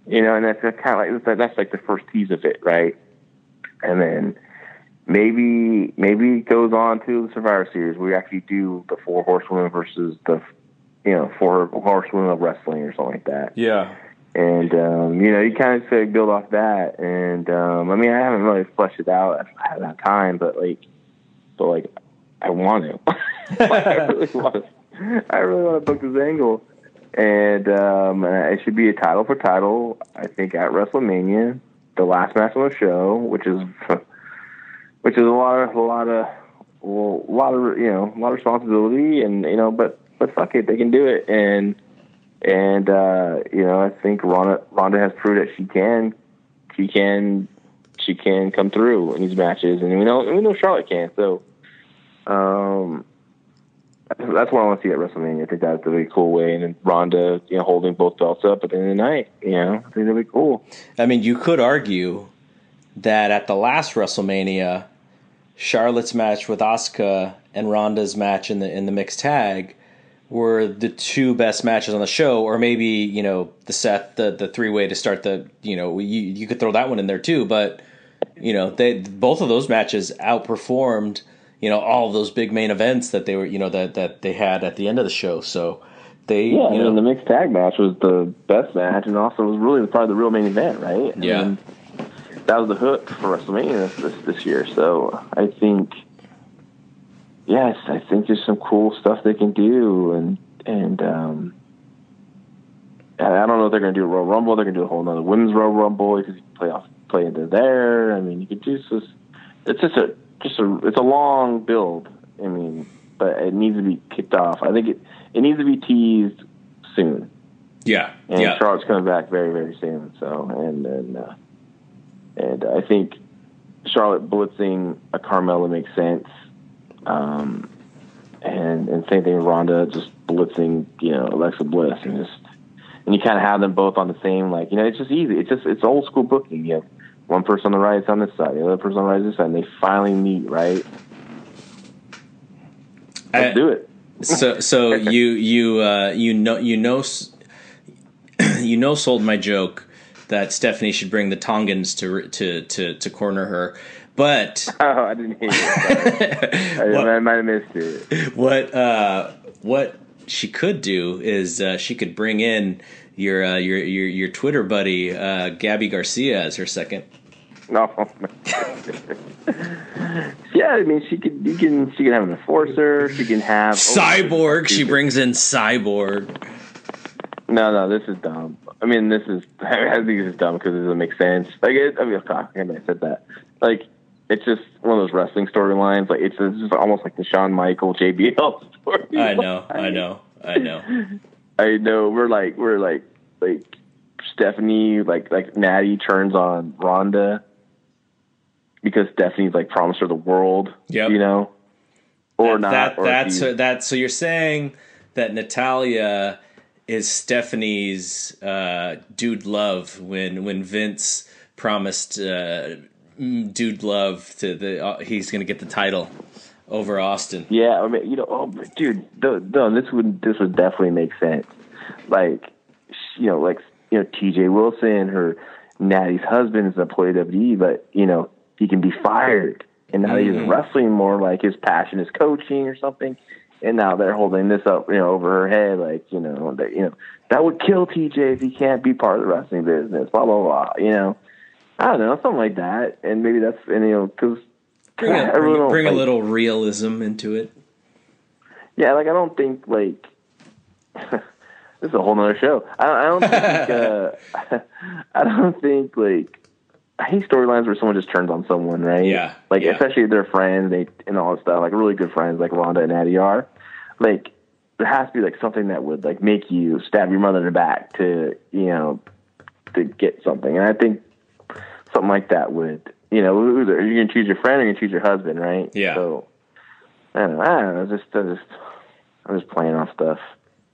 You know, and that's, that's kind of like, that's like the first tease of it, right? And then maybe, maybe it goes on to the Survivor Series. Where we actually do the four horsewomen versus the you know, for horsewomen of wrestling or something like that. Yeah. And um, you know, you kind of build off that. And um, I mean, I haven't really fleshed it out. I haven't had time, but like, but like, I want to. [LAUGHS] I really [LAUGHS] want to. I really want to book this angle. And um, it should be a title for title. I think at WrestleMania, the last match on the show, which is [LAUGHS] which is a lot of a lot of well, a lot of you know a lot of responsibility, and you know, but but fuck it, they can do it, and and uh, you know, I think Ronda Ronda has proved that she can, she can, she can come through in these matches, and we know we know Charlotte can. So, um, that's what I want to see at WrestleMania. I think that's a really cool way. And then Ronda, you know, holding both belts up at the end of the night. You know, I think that'd be cool. I mean, you could argue that at the last WrestleMania, Charlotte's match with Asuka and Ronda's match in the in the mixed tag were the two best matches on the show, or maybe you know the Seth the the three way to start the you know you you could throw that one in there too, but you know they both of those matches outperformed you know all of those big main events that they were you know that that they had at the end of the show. So they Yeah, you know mean, the mixed tag match was the best match, and also was really probably the real main event, right? Yeah. mean, that was the hook for WrestleMania this this year. So I think, yes, I think there's some cool stuff they can do, and and um, I don't know if they're going to do a Royal Rumble. They're going to do a whole another Women's Royal Rumble. Because you could play off play into there. I mean, you could do this. It's just a just a it's a long build. I mean, but it needs to be kicked off. I think it it needs to be teased soon. yeah And yeah Charlotte's coming back very, very soon. So, and and uh, and I think Charlotte blitzing a Carmella makes sense. Um, and and same thing with Ronda, just blitzing, you know, Alexa Bliss, and just and you kind of have them both on the same, like you know, it's just easy. It's just it's old school booking. You have one person on the right it's on this side, the other person on the right this side, and they finally meet. Right? Let's I- do it. so so [LAUGHS] you you uh, you know you know [CLEARS THROAT] you know sold my joke that Stephanie should bring the Tongans to to to to corner her, but [LAUGHS] Oh, I didn't hear it. Sorry. I, I might have missed it. what uh, what she could do is uh, she could bring in your uh, your your your Twitter buddy uh, Gabby Garcia as her second. No. [LAUGHS] yeah, I mean, she could. You can. She can have an enforcer. She can have Cyborg, she Oh, brings in Cyborg. No, no, this is dumb. I mean, this is. [LAUGHS] I think this is dumb because it doesn't make sense. Like, it, I mean, I said that. Like, it's just one of those wrestling storylines. Like, it's, it's just almost like the Shawn Michael JBL story. I know, I know, I know. [LAUGHS] I know. We're like, we're like, like Stephanie, like, like Natty turns on Ronda because Stephanie's like promised her the world. Yep. You know, or that, not. That, or that's she- that. So you're saying that Natalya is Stephanie's uh, dude love when when Vince promised uh, dude love to the uh, he's going to get the title over Austin. Yeah, I mean, you know, oh, dude, no, no, this would this would definitely make sense. Like, you know, like you know, T.J. Wilson, her Natty's husband is an employee of WWE, but you know, he can be fired, and now he's wrestling more. Like his passion is coaching or something, and now they're holding this up, you know, over her head. Like, you know, that you know that would kill T.J. if he can't be part of the wrestling business. Blah blah blah. You know, I don't know, something like that, and maybe that's and you know, because. Bring, a, [LAUGHS] really bring, don't a little realism into it. Yeah, like I don't think like [LAUGHS] this is a whole nother show. I, I don't think [LAUGHS] uh, I don't think like I hate storylines where someone just turns on someone, right? Yeah, Like yeah. especially if they're friends, they and all that stuff, like really good friends, like Ronda and Addie are. Like there has to be like something that would like make you stab your mother in the back to you know to get something, and I think something like that would you know either you're gonna choose your friend or you're gonna choose your husband, right? Yeah. So I don't know. I don't know. Just, I just, I'm just playing off stuff.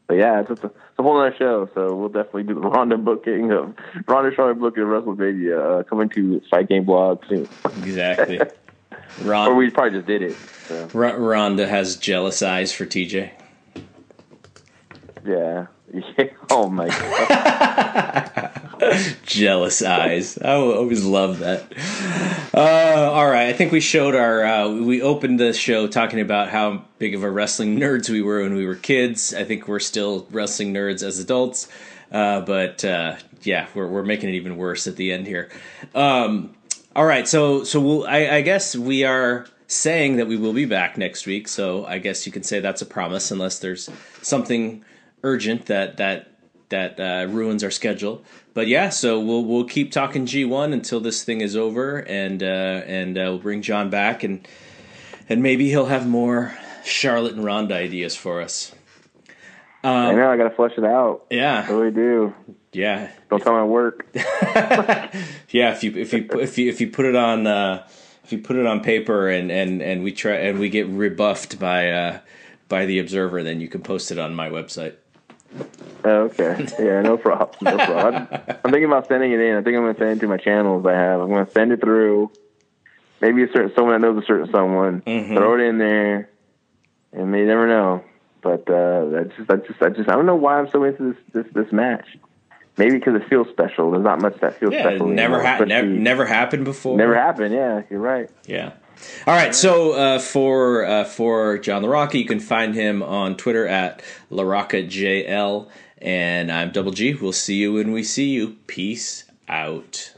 But yeah, it's, just a, it's a whole other show. So we'll definitely do the [LAUGHS] Ronda booking of Ronda Charlotte booking of WrestleMania uh, coming to Fight Game Blog soon. Exactly. [LAUGHS] Or we probably just did it. So R- Ronda has jealous eyes for TJ. yeah. [LAUGHS] oh my god. [LAUGHS] jealous eyes. I always love that. Uh, all right, I think we showed our. Uh, we opened the show talking about how big of a wrestling nerds we were when we were kids. I think we're still wrestling nerds as adults, uh, but uh, yeah, we're we're making it even worse at the end here. Um, all right, so so we'll, I, I guess we are saying that we will be back next week. So I guess you can say that's a promise, unless there's something urgent that that that uh, ruins our schedule. But yeah, so we'll we'll keep talking G one until this thing is over, and uh, and uh, we'll bring John back, and and maybe he'll have more Charlotte and Ronda ideas for us. I know. I got to flush it out. I Yeah, really do. yeah, Don't tell my work. [LAUGHS] [LAUGHS] yeah. If you if you if you if you put it on uh, if you put it on paper and and and we try and we get rebuffed by uh, by the Observer, then you can post it on my website. Oh, okay. Yeah, no problem. No problem. I'm, thinking about sending it in. I think I'm going to send it to my channels I have. I'm going to send it through. Maybe a certain someone that knows a certain someone. Mm-hmm. Throw it in there, and they never know. But uh, I just, I just, I just, I don't know why I'm so into this this, this match. Maybe because it feels special. There's not much that feels Yeah, special. never ha- never happened before. never happened. Yeah, you're right. Yeah. All right. So uh, for uh, for John LaRocca, you can find him on Twitter at LaRoccaJL. And I'm Double G. We'll see you when we see you. Peace out.